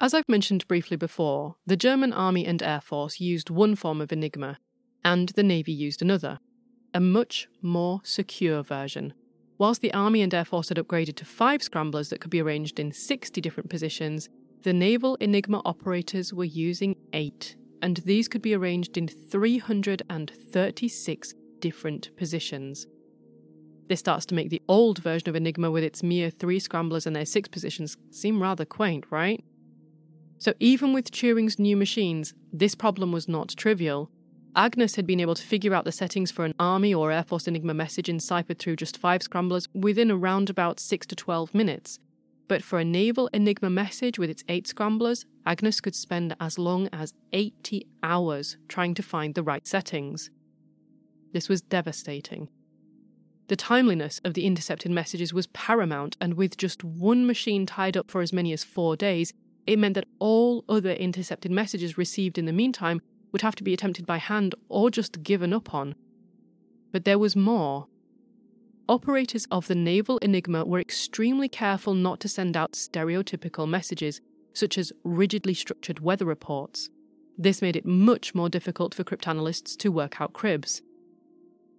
As I've mentioned briefly before, the German Army and Air Force used one form of Enigma, and the Navy used another, a much more secure version, Whilst the Army and Air Force had upgraded to five scramblers that could be arranged in 60 different positions, the Naval Enigma operators were using eight, and these could be arranged in 336 different positions. This starts to make the old version of Enigma with its mere three scramblers and their six positions seem rather quaint, right? So, even with Turing's new machines, this problem was not trivial. Agnes had been able to figure out the settings for an Army or Air Force Enigma message enciphered through just five scramblers within around about 6 to 12 minutes. But for a naval Enigma message with its eight scramblers, Agnes could spend as long as 80 hours trying to find the right settings. This was devastating. The timeliness of the intercepted messages was paramount, and with just one machine tied up for as many as four days, it meant that all other intercepted messages received in the meantime would have to be attempted by hand or just given up on. But there was more. Operators of the Naval Enigma were extremely careful not to send out stereotypical messages, such as rigidly structured weather reports. This made it much more difficult for cryptanalysts to work out cribs.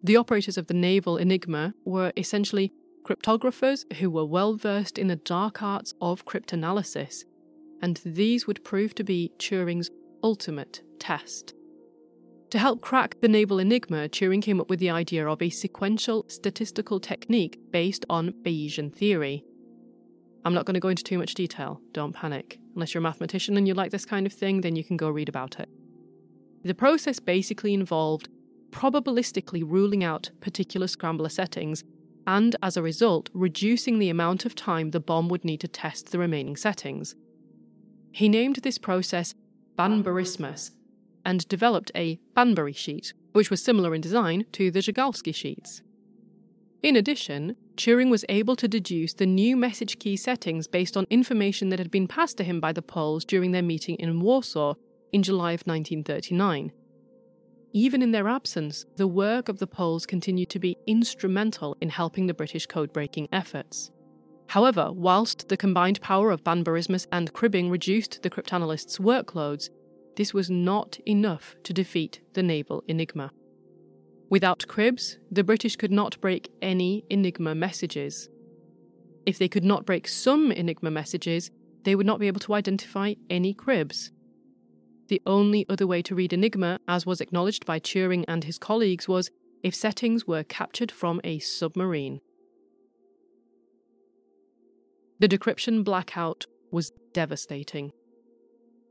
The operators of the naval Enigma were essentially cryptographers who were well versed in the dark arts of cryptanalysis, and these would prove to be Turing's ultimate test. To help crack the naval enigma, Turing came up with the idea of a sequential statistical technique based on Bayesian theory. I'm not going to go into too much detail, don't panic. Unless you're a mathematician and you like this kind of thing, then you can go read about it. The process basically involved probabilistically ruling out particular scrambler settings, and as a result, reducing the amount of time the bomb would need to test the remaining settings. He named this process Banburismus and developed a Banbury sheet, which was similar in design to the Zygalski sheets. In addition, Turing was able to deduce the new message key settings based on information that had been passed to him by the Poles during their meeting in Warsaw in July of 1939. Even in their absence, the work of the Poles continued to be instrumental in helping the British code breaking efforts. However, whilst the combined power of Banburismus and cribbing reduced the cryptanalysts' workloads, this was not enough to defeat the naval Enigma. Without cribs, the British could not break any Enigma messages. If they could not break some Enigma messages, they would not be able to identify any cribs. The only other way to read Enigma, as was acknowledged by Turing and his colleagues, was if settings were captured from a submarine. The decryption blackout was devastating.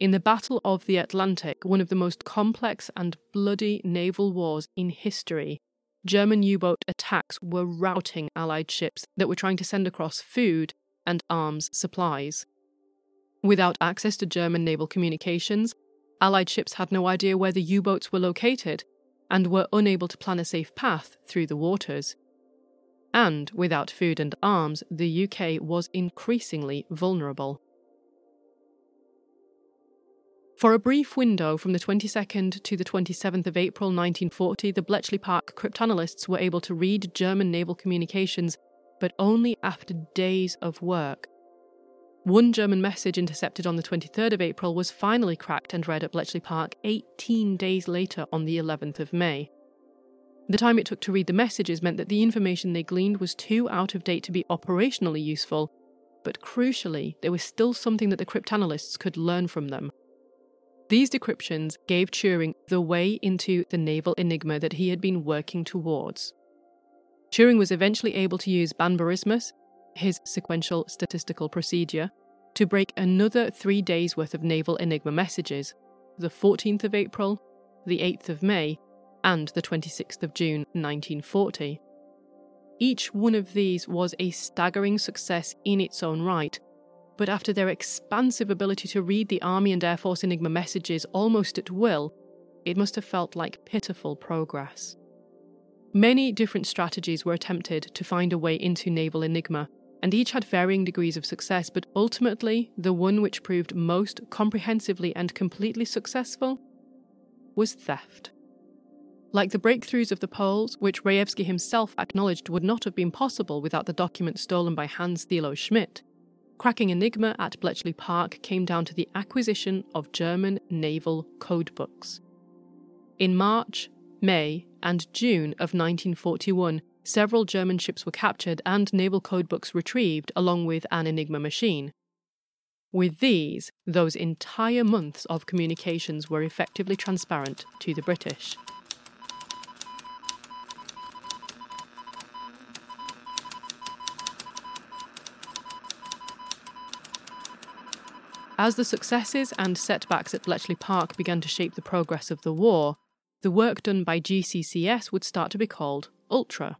In the Battle of the Atlantic, one of the most complex and bloody naval wars in history, German U boat attacks were routing Allied ships that were trying to send across food and arms supplies. Without access to German naval communications, Allied ships had no idea where the U boats were located and were unable to plan a safe path through the waters. And without food and arms, the UK was increasingly vulnerable. For a brief window from the 22nd to the 27th of April 1940, the Bletchley Park cryptanalysts were able to read German naval communications, but only after days of work. One German message intercepted on the 23rd of April was finally cracked and read at Bletchley Park 18 days later on the 11th of May. The time it took to read the messages meant that the information they gleaned was too out of date to be operationally useful, but crucially, there was still something that the cryptanalysts could learn from them. These decryptions gave Turing the way into the naval enigma that he had been working towards. Turing was eventually able to use Banburismus his sequential statistical procedure, to break another three days' worth of naval Enigma messages the 14th of April, the 8th of May, and the 26th of June 1940. Each one of these was a staggering success in its own right, but after their expansive ability to read the Army and Air Force Enigma messages almost at will, it must have felt like pitiful progress. Many different strategies were attempted to find a way into Naval Enigma, and each had varying degrees of success, but ultimately, the one which proved most comprehensively and completely successful was theft. Like the breakthroughs of the Poles, which Rejewski himself acknowledged would not have been possible without the documents stolen by Hans Thilo Schmidt, cracking Enigma at Bletchley Park came down to the acquisition of German naval codebooks. In March, May, and June of 1941, several German ships were captured and naval codebooks retrieved, along with an Enigma machine. With these, those entire months of communications were effectively transparent to the British. As the successes and setbacks at Bletchley Park began to shape the progress of the war, the work done by GCCS would start to be called Ultra.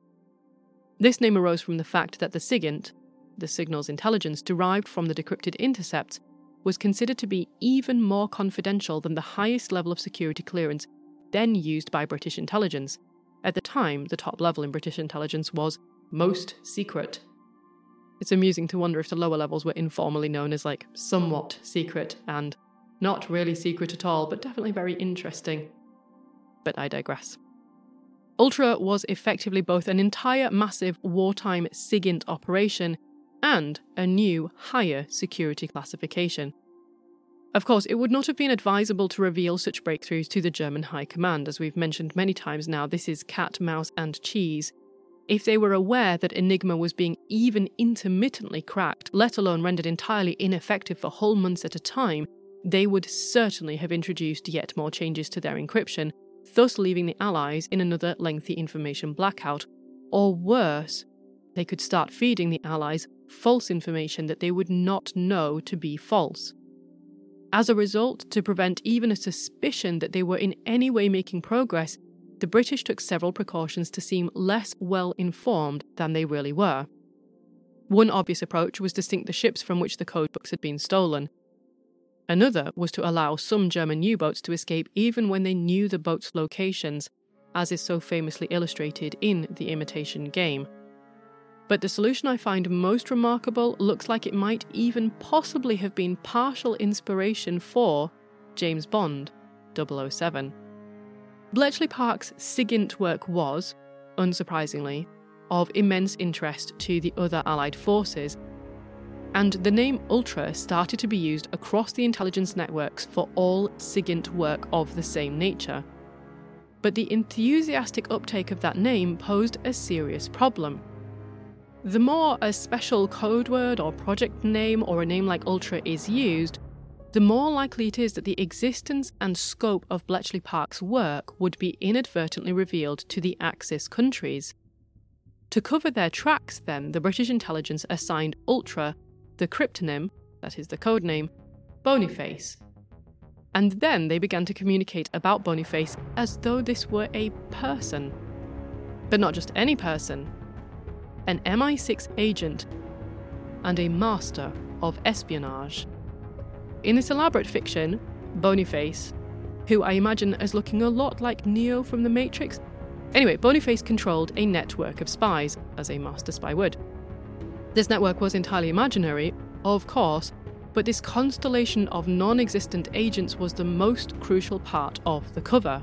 This name arose from the fact that the SIGINT, the signal's intelligence derived from the decrypted intercepts, was considered to be even more confidential than the highest level of security clearance then used by British intelligence. At the time, the top level in British intelligence was most secret. It's amusing to wonder if the lower levels were informally known as like somewhat secret and not really secret at all, but definitely very interesting. But I digress. Ultra was effectively both an entire massive wartime SIGINT operation and a new, higher security classification. Of course, it would not have been advisable to reveal such breakthroughs to the German High Command, as we've mentioned many times now, this is cat, mouse, and cheese. If they were aware that Enigma was being even intermittently cracked, let alone rendered entirely ineffective for whole months at a time, they would certainly have introduced yet more changes to their encryption, thus leaving the Allies in another lengthy information blackout. Or worse, they could start feeding the Allies false information that they would not know to be false. As a result, to prevent even a suspicion that they were in any way making progress, the British took several precautions to seem less well informed than they really were. One obvious approach was to sink the ships from which the codebooks had been stolen. Another was to allow some German U boats to escape even when they knew the boats' locations, as is so famously illustrated in The Imitation Game. But the solution I find most remarkable looks like it might even possibly have been partial inspiration for James Bond 007. Bletchley Park's SIGINT work was, unsurprisingly, of immense interest to the other Allied forces, and the name Ultra started to be used across the intelligence networks for all SIGINT work of the same nature. But the enthusiastic uptake of that name posed a serious problem. The more a special code word or project name or a name like Ultra is used, the more likely it is that the existence and scope of Bletchley Park's work would be inadvertently revealed to the Axis countries. To cover their tracks, then, the British intelligence assigned Ultra the cryptonym, that is the code name, Boniface. And then they began to communicate about Boniface as though this were a person. But not just any person, an MI6 agent and a master of espionage. In this elaborate fiction, Boniface, who I imagine as looking a lot like Neo from The Matrix, anyway, Boniface controlled a network of spies, as a master spy would. This network was entirely imaginary, of course, but this constellation of non existent agents was the most crucial part of the cover.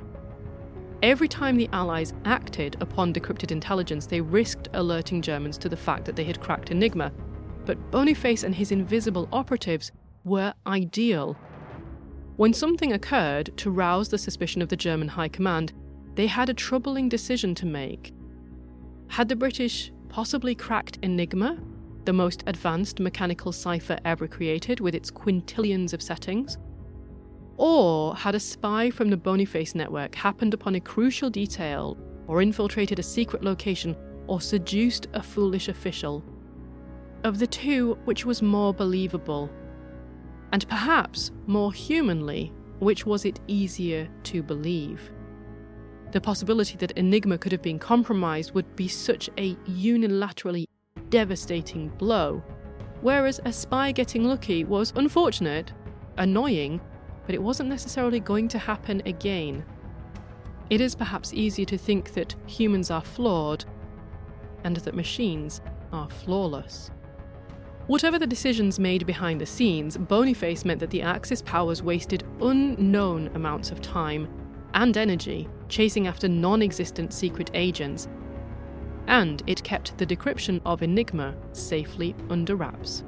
Every time the Allies acted upon decrypted intelligence, they risked alerting Germans to the fact that they had cracked Enigma. But Boniface and his invisible operatives were ideal. When something occurred to rouse the suspicion of the German High Command, they had a troubling decision to make. Had the British possibly cracked Enigma, the most advanced mechanical cipher ever created with its quintillions of settings? Or had a spy from the Boniface network happened upon a crucial detail, or infiltrated a secret location, or seduced a foolish official? Of the two, which was more believable? And perhaps more humanly, which was it easier to believe? The possibility that Enigma could have been compromised would be such a unilaterally devastating blow, whereas a spy getting lucky was unfortunate, annoying, but it wasn't necessarily going to happen again. It is perhaps easier to think that humans are flawed and that machines are flawless. Whatever the decisions made behind the scenes, Boniface meant that the Axis powers wasted unknown amounts of time and energy chasing after non existent secret agents, and it kept the decryption of Enigma safely under wraps.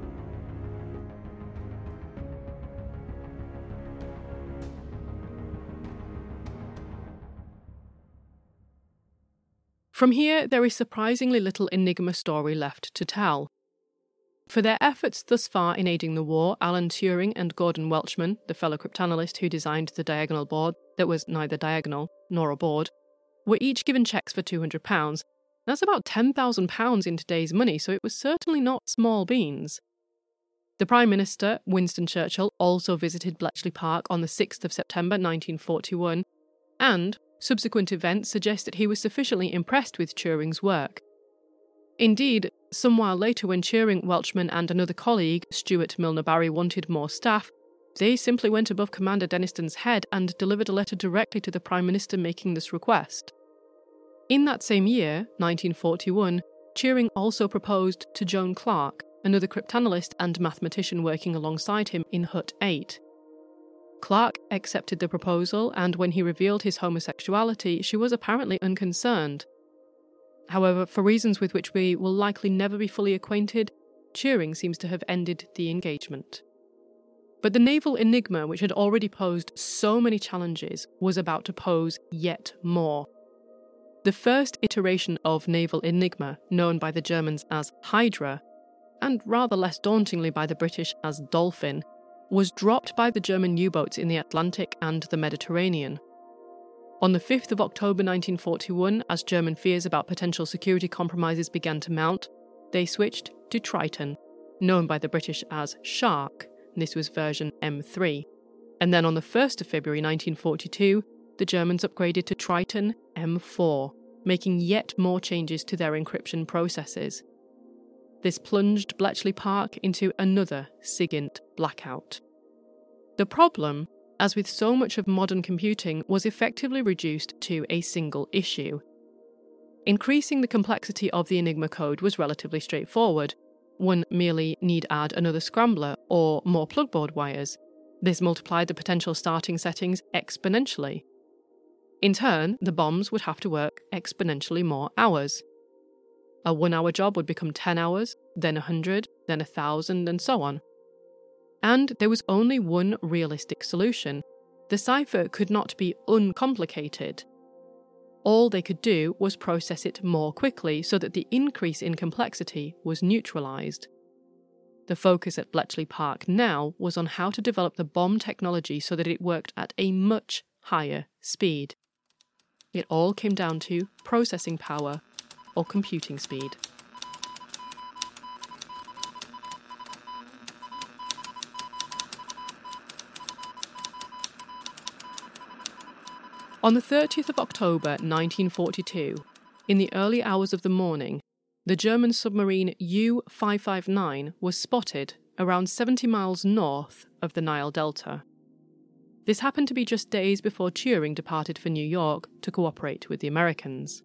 From here, there is surprisingly little Enigma story left to tell. For their efforts thus far in aiding the war, Alan Turing and Gordon Welchman, the fellow cryptanalyst who designed the diagonal board that was neither diagonal nor a board, were each given cheques for £200. That's about £10,000 in today's money, so it was certainly not small beans. The Prime Minister, Winston Churchill, also visited Bletchley Park on the 6th of September 1941, and subsequent events suggest that he was sufficiently impressed with Turing's work. Indeed, some while later, when Turing, Welchman, and another colleague, Stuart Milner Barry, wanted more staff, they simply went above Commander Denniston's head and delivered a letter directly to the Prime Minister making this request. In that same year, 1941, Turing also proposed to Joan Clarke, another cryptanalyst and mathematician working alongside him in Hut 8. Clarke accepted the proposal, and when he revealed his homosexuality, she was apparently unconcerned. However, for reasons with which we will likely never be fully acquainted, Turing seems to have ended the engagement. But the naval enigma, which had already posed so many challenges, was about to pose yet more. The first iteration of naval enigma, known by the Germans as Hydra, and rather less dauntingly by the British as Dolphin, was dropped by the German U boats in the Atlantic and the Mediterranean. On the 5th of October 1941, as German fears about potential security compromises began to mount, they switched to Triton, known by the British as Shark. This was version M3. And then on the 1st of February 1942, the Germans upgraded to Triton M4, making yet more changes to their encryption processes. This plunged Bletchley Park into another SIGINT blackout. The problem as with so much of modern computing, was effectively reduced to a single issue. Increasing the complexity of the Enigma code was relatively straightforward. One merely need add another scrambler or more plugboard wires. This multiplied the potential starting settings exponentially. In turn, the bombs would have to work exponentially more hours. A one hour job would become 10 hours, then 100, then 1,000, and so on. And there was only one realistic solution. The cipher could not be uncomplicated. All they could do was process it more quickly so that the increase in complexity was neutralised. The focus at Bletchley Park now was on how to develop the bomb technology so that it worked at a much higher speed. It all came down to processing power or computing speed. On the 30th of October 1942, in the early hours of the morning, the German submarine U 559 was spotted around 70 miles north of the Nile Delta. This happened to be just days before Turing departed for New York to cooperate with the Americans.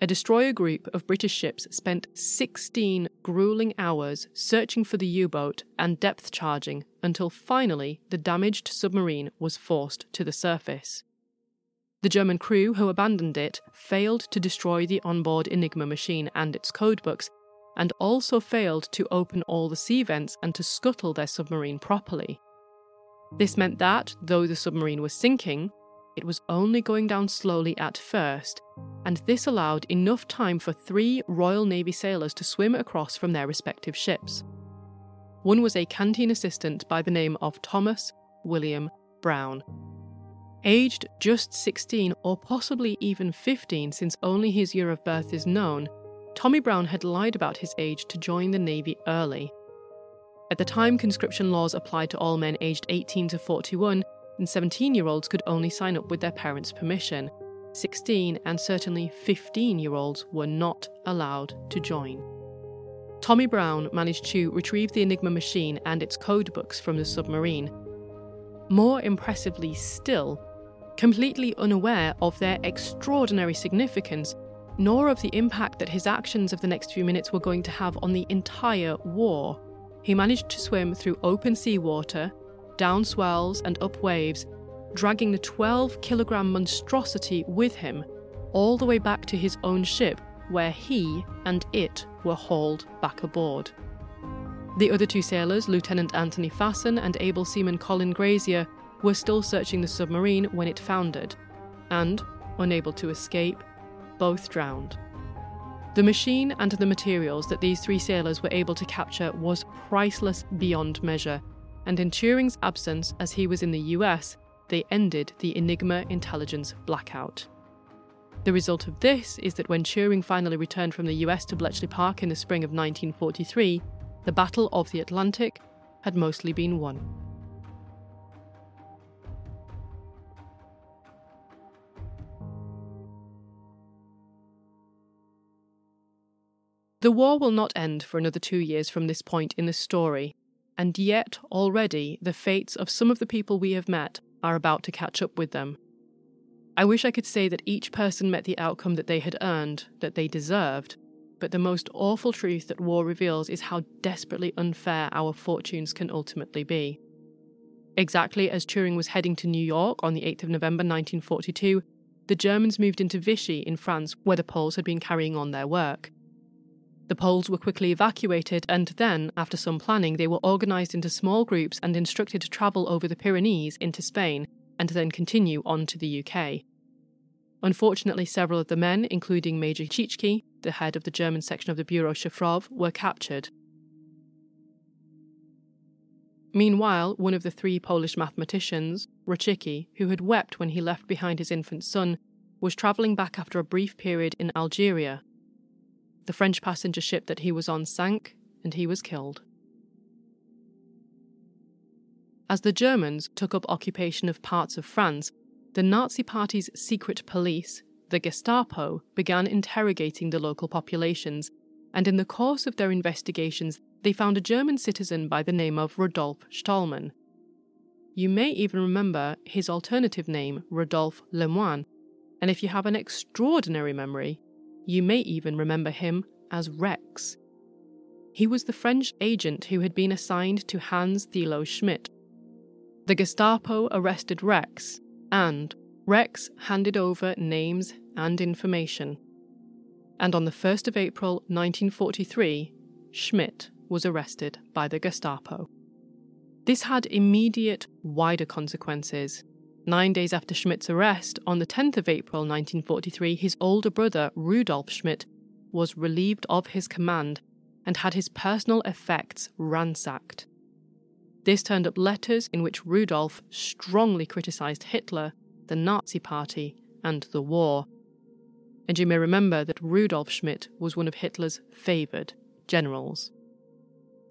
A destroyer group of British ships spent 16 grueling hours searching for the U boat and depth charging until finally the damaged submarine was forced to the surface. The German crew who abandoned it failed to destroy the onboard Enigma machine and its codebooks, and also failed to open all the sea vents and to scuttle their submarine properly. This meant that, though the submarine was sinking, it was only going down slowly at first, and this allowed enough time for three Royal Navy sailors to swim across from their respective ships. One was a canteen assistant by the name of Thomas William Brown, Aged just 16 or possibly even 15 since only his year of birth is known, Tommy Brown had lied about his age to join the Navy early. At the time, conscription laws applied to all men aged 18 to 41, and 17 year olds could only sign up with their parents' permission. 16 and certainly 15 year olds were not allowed to join. Tommy Brown managed to retrieve the Enigma machine and its code books from the submarine. More impressively still, completely unaware of their extraordinary significance, nor of the impact that his actions of the next few minutes were going to have on the entire war. He managed to swim through open sea water, down swells, and up waves, dragging the 12 kilogram monstrosity with him all the way back to his own ship, where he and it were hauled back aboard. The other two sailors, Lieutenant Anthony Fasson and able seaman Colin Grazier, were still searching the submarine when it foundered, and, unable to escape, both drowned. The machine and the materials that these three sailors were able to capture was priceless beyond measure, and in Turing's absence, as he was in the US, they ended the Enigma intelligence blackout. The result of this is that when Turing finally returned from the US to Bletchley Park in the spring of 1943, the Battle of the Atlantic had mostly been won. The war will not end for another two years from this point in the story, and yet already the fates of some of the people we have met are about to catch up with them. I wish I could say that each person met the outcome that they had earned, that they deserved, but the most awful truth that war reveals is how desperately unfair our fortunes can ultimately be. Exactly as Turing was heading to New York on the 8th of November 1942, the Germans moved into Vichy in France, where the Poles had been carrying on their work. The Poles were quickly evacuated, and then, after some planning, they were organised into small groups and instructed to travel over the Pyrenees into Spain and then continue on to the UK. Unfortunately, several of the men, including Major Ciężki, the head of the German section of the Biuro Szyfrów, were captured. Meanwhile, one of the three Polish mathematicians, Różycki, who had wept when he left behind his infant son, was travelling back after a brief period in Algeria the French passenger ship that he was on sank, and he was killed. As the Germans took up occupation of parts of France, the Nazi Party's secret police, the Gestapo, began interrogating the local populations, and in the course of their investigations, they found a German citizen by the name of Rudolf Stallman. You may even remember his alternative name, Rodolphe Lemoine, and if you have an extraordinary memory, you may even remember him as Rex. He was the French agent who had been assigned to Hans Thilo Schmidt. The Gestapo arrested Rex, and Rex handed over names and information. And on the 1st of April 1943, Schmidt was arrested by the Gestapo. This had immediate, wider consequences. Nine days after Schmidt's arrest, on the 10th of April 1943, his older brother, Rudolf Schmidt, was relieved of his command and had his personal effects ransacked. This turned up letters in which Rudolf strongly criticised Hitler, the Nazi Party, and the war. And you may remember that Rudolf Schmidt was one of Hitler's favoured generals.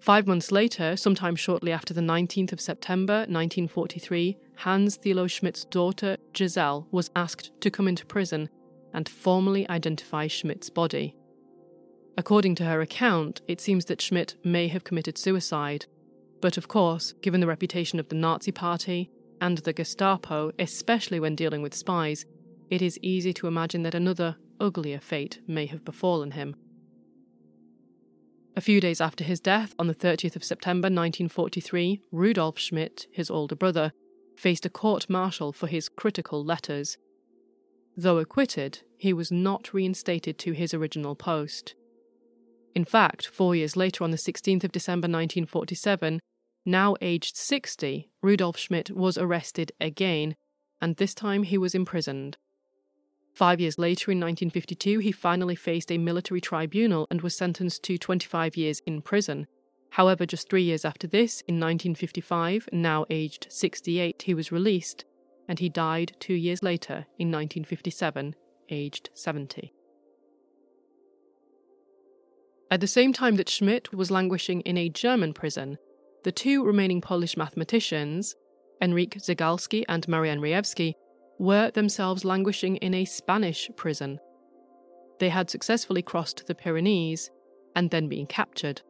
Five months later, sometime shortly after the 19th of September 1943, Hans Thilo Schmidt's daughter, Giselle, was asked to come into prison and formally identify Schmidt's body. According to her account, it seems that Schmidt may have committed suicide. But of course, given the reputation of the Nazi Party and the Gestapo, especially when dealing with spies, it is easy to imagine that another, uglier fate may have befallen him. A few days after his death, on the 30th of September 1943, Rudolf Schmidt, his older brother, faced a court martial for his critical letters. Though acquitted, he was not reinstated to his original post. In fact, four years later, on the 16th of December 1947, now aged 60, Rudolf Schmidt was arrested again, and this time he was imprisoned. Five years later, in 1952, he finally faced a military tribunal and was sentenced to 25 years in prison. However, just three years after this, in 1955, now aged 68, he was released, and he died two years later, in 1957, aged 70. At the same time that Schmidt was languishing in a German prison, the two remaining Polish mathematicians, Henryk Zygalski and Marian Rejewski, were themselves languishing in a Spanish prison. They had successfully crossed the Pyrenees and then been captured.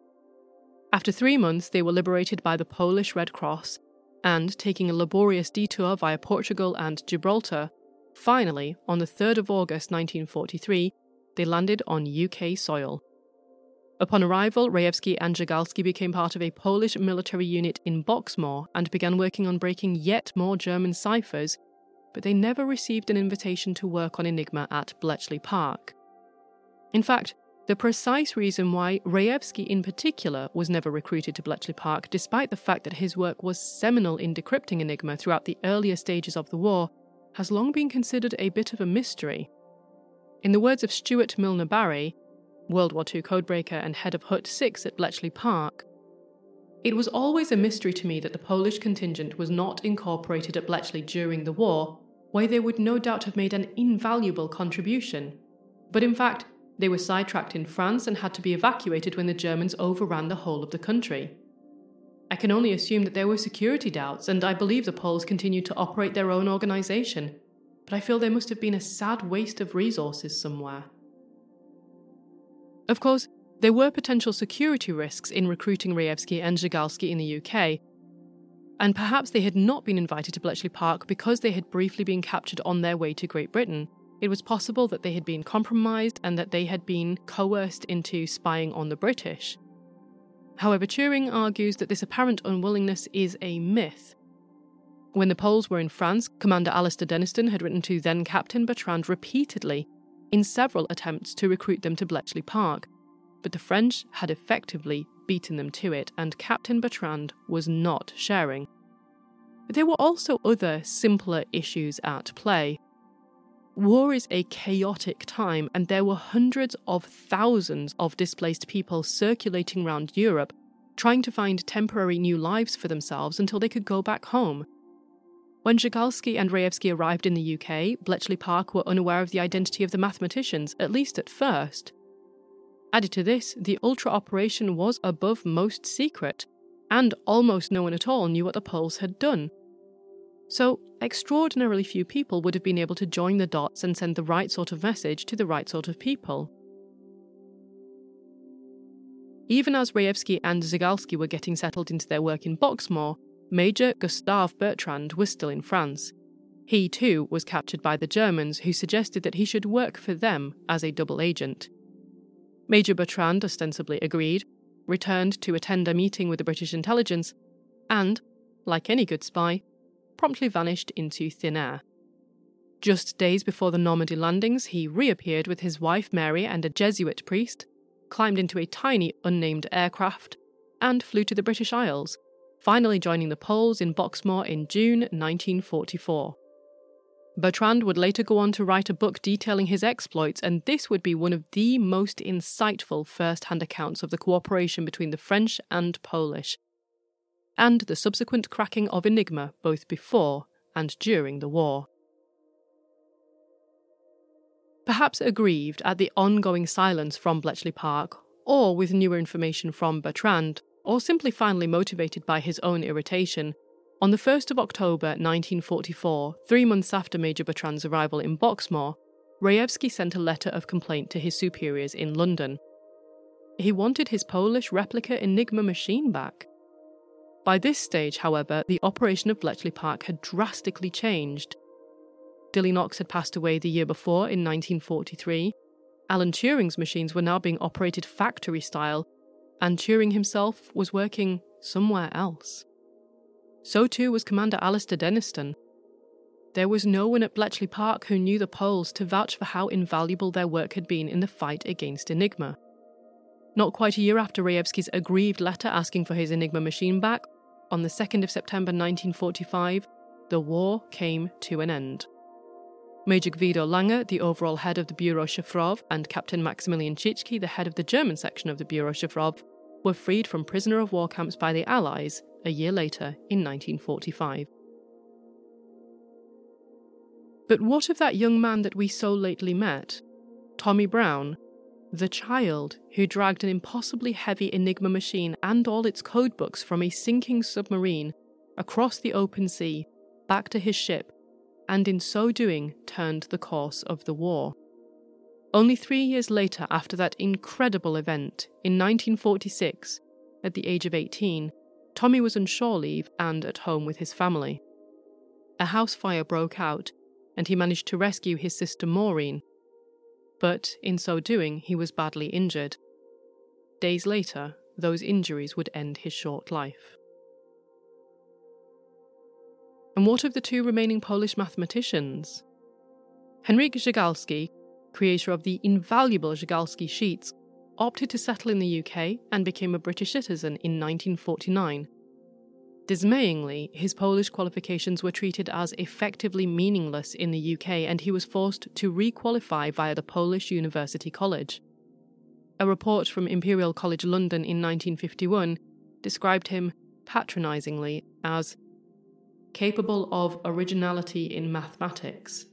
After three months, they were liberated by the Polish Red Cross and, taking a laborious detour via Portugal and Gibraltar, finally, on the 3rd of August 1943, they landed on UK soil. Upon arrival, Rejewski and Zygalski became part of a Polish military unit in Boxmoor and began working on breaking yet more German ciphers but they never received an invitation to work on Enigma at Bletchley Park. In fact, the precise reason why Rejewski in particular was never recruited to Bletchley Park, despite the fact that his work was seminal in decrypting Enigma throughout the earlier stages of the war, has long been considered a bit of a mystery. In the words of Stuart Milner Barry, World War II codebreaker and head of Hut 6 at Bletchley Park, it was always a mystery to me that the Polish contingent was not incorporated at Bletchley during the war, where they would no doubt have made an invaluable contribution. But in fact, they were sidetracked in France and had to be evacuated when the Germans overran the whole of the country. I can only assume that there were security doubts, and I believe the Poles continued to operate their own organisation, but I feel there must have been a sad waste of resources somewhere. Of course, there were potential security risks in recruiting Rejewski and Zygalski in the UK, and perhaps they had not been invited to Bletchley Park because they had briefly been captured on their way to Great Britain. It was possible that they had been compromised and that they had been coerced into spying on the British. However, Turing argues that this apparent unwillingness is a myth. When the Poles were in France, Commander Alastair Denniston had written to then Captain Bertrand repeatedly in several attempts to recruit them to Bletchley Park, but the French had effectively beaten them to it, and Captain Bertrand was not sharing. There were also other simpler issues at play. War is a chaotic time, and there were hundreds of thousands of displaced people circulating around Europe, trying to find temporary new lives for themselves until they could go back home. When Zygalski and Rejewski arrived in the UK, Bletchley Park were unaware of the identity of the mathematicians, at least at first. Added to this, the Ultra operation was above most secret, and almost no one at all knew what the Poles had done. So, extraordinarily few people would have been able to join the dots and send the right sort of message to the right sort of people. Even as Rejewski and Zygalski were getting settled into their work in Boxmoor, Major Gustave Bertrand was still in France. He too was captured by the Germans, who suggested that he should work for them as a double agent. Major Bertrand ostensibly agreed, returned to attend a meeting with the British intelligence, and, like any good spy, promptly vanished into thin air. Just days before the Normandy landings, he reappeared with his wife Mary and a Jesuit priest, climbed into a tiny unnamed aircraft, and flew to the British Isles, finally joining the Poles in Boxmoor in June 1944. Bertrand would later go on to write a book detailing his exploits, and this would be one of the most insightful first hand accounts of the cooperation between the French and Polish, and the subsequent cracking of Enigma both before and during the war. Perhaps aggrieved at the ongoing silence from Bletchley Park, or with newer information from Bertrand, or simply finally motivated by his own irritation, on the 1st of October 1944, three months after Major Bertrand's arrival in Boxmoor, Rejewski sent a letter of complaint to his superiors in London. He wanted his Polish replica Enigma machine back. By this stage, however, the operation of Bletchley Park had drastically changed. Dilly Knox had passed away the year before in 1943. Alan Turing's machines were now being operated factory style, and Turing himself was working somewhere else. So too was Commander Alastair Denniston. There was no one at Bletchley Park who knew the Poles to vouch for how invaluable their work had been in the fight against Enigma. Not quite a year after Rejewski's aggrieved letter asking for his Enigma machine back, on the 2nd of September 1945, the war came to an end. Major Gwido Langer, the overall head of the Biuro Szyfrów, and Captain Maximilian Ciężki, the head of the German section of the Biuro Szyfrów, were freed from prisoner of war camps by the Allies a year later in 1945. But what of that young man that we so lately met? Tommy Brown, the child who dragged an impossibly heavy Enigma machine and all its codebooks from a sinking submarine across the open sea back to his ship, and in so doing turned the course of the war. Only three years later, after that incredible event, in 1946, at the age of 18, Tommy was on shore leave and at home with his family. A house fire broke out, and he managed to rescue his sister Maureen. But in so doing, he was badly injured. Days later, those injuries would end his short life. And what of the two remaining Polish mathematicians? Henryk Zygalski creator of the invaluable Zygalski sheets, opted to settle in the UK and became a British citizen in 1949. Dismayingly, his Polish qualifications were treated as effectively meaningless in the UK and he was forced to requalify via the Polish University College. A report from Imperial College London in 1951 described him patronisingly as capable of originality in mathematics.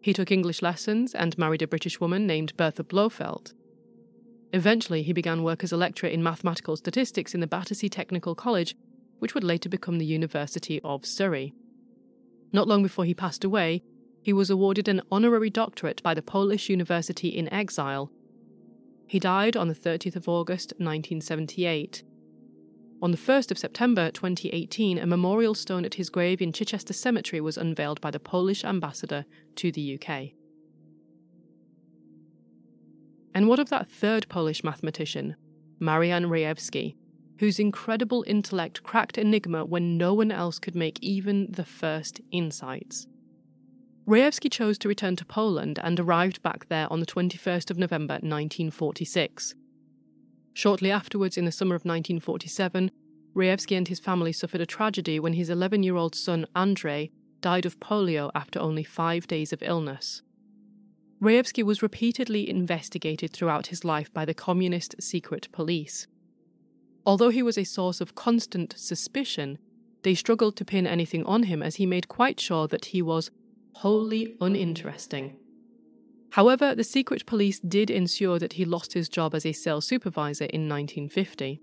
He took English lessons and married a British woman named Bertha Blofeld. Eventually, he began work as a lecturer in mathematical statistics in the Battersea Technical College, which would later become the University of Surrey. Not long before he passed away, he was awarded an honorary doctorate by the Polish University in exile. He died on the 30th of August 1978. On the 1st of September 2018, a memorial stone at his grave in Chichester Cemetery was unveiled by the Polish ambassador to the UK. And what of that third Polish mathematician, Marian Rejewski, whose incredible intellect cracked Enigma when no one else could make even the first insights? Rejewski chose to return to Poland and arrived back there on the 21st of November 1946. Shortly afterwards, in the summer of 1947, Rejewski and his family suffered a tragedy when his 11 year old son Andrei died of polio after only five days of illness. Rejewski was repeatedly investigated throughout his life by the communist secret police. Although he was a source of constant suspicion, they struggled to pin anything on him as he made quite sure that he was wholly uninteresting. However, the secret police did ensure that he lost his job as a sales supervisor in 1950.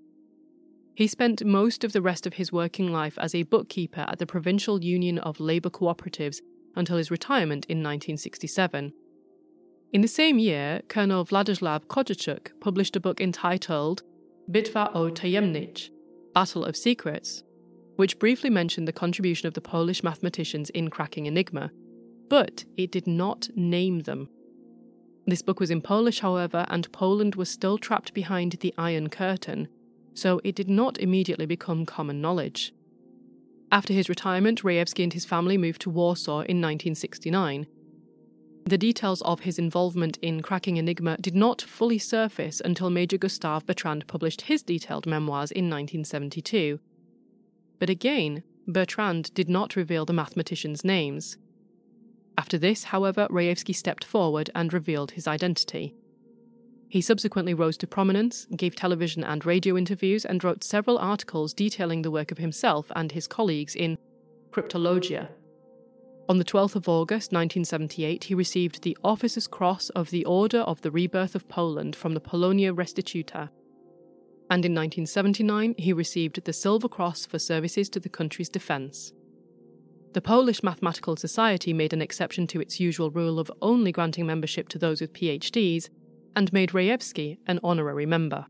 He spent most of the rest of his working life as a bookkeeper at the Provincial Union of Labour Cooperatives until his retirement in 1967 in the same year, Colonel Vladislav Kozaczuk published a book entitled Bitwa o Tajemnic, Battle of Secrets, which briefly mentioned the contribution of the Polish mathematicians in cracking Enigma, but it did not name them. This book was in Polish, however, and Poland was still trapped behind the Iron Curtain, so it did not immediately become common knowledge. After his retirement, Rejewski and his family moved to Warsaw in 1969 the details of his involvement in cracking Enigma did not fully surface until Major Gustave Bertrand published his detailed memoirs in 1972. But again, Bertrand did not reveal the mathematicians' names. After this, however, Rejewski stepped forward and revealed his identity. He subsequently rose to prominence, gave television and radio interviews, and wrote several articles detailing the work of himself and his colleagues in Cryptologia, on the 12th of August 1978, he received the Officer's Cross of the Order of the Rebirth of Poland from the Polonia Restituta. And in 1979, he received the Silver Cross for services to the country's defence. The Polish Mathematical Society made an exception to its usual rule of only granting membership to those with PhDs and made Rejewski an honorary member.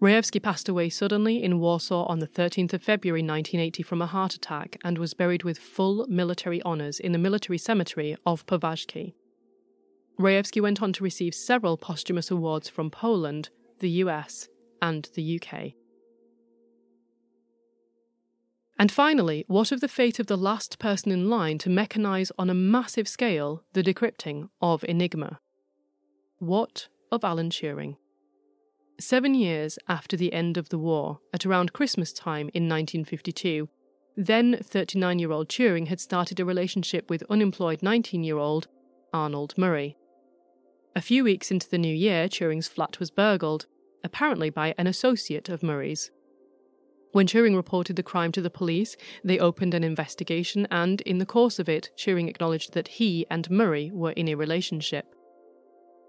Rejewski passed away suddenly in Warsaw on the 13th of February 1980 from a heart attack and was buried with full military honours in the military cemetery of Poważki. Rejewski went on to receive several posthumous awards from Poland, the US, and the UK. And finally, what of the fate of the last person in line to mechanise on a massive scale the decrypting of Enigma? What of Alan Turing? Seven years after the end of the war, at around Christmas time in 1952, then 39 year old Turing had started a relationship with unemployed 19 year old Arnold Murray. A few weeks into the new year, Turing's flat was burgled, apparently by an associate of Murray's. When Turing reported the crime to the police, they opened an investigation, and in the course of it, Turing acknowledged that he and Murray were in a relationship.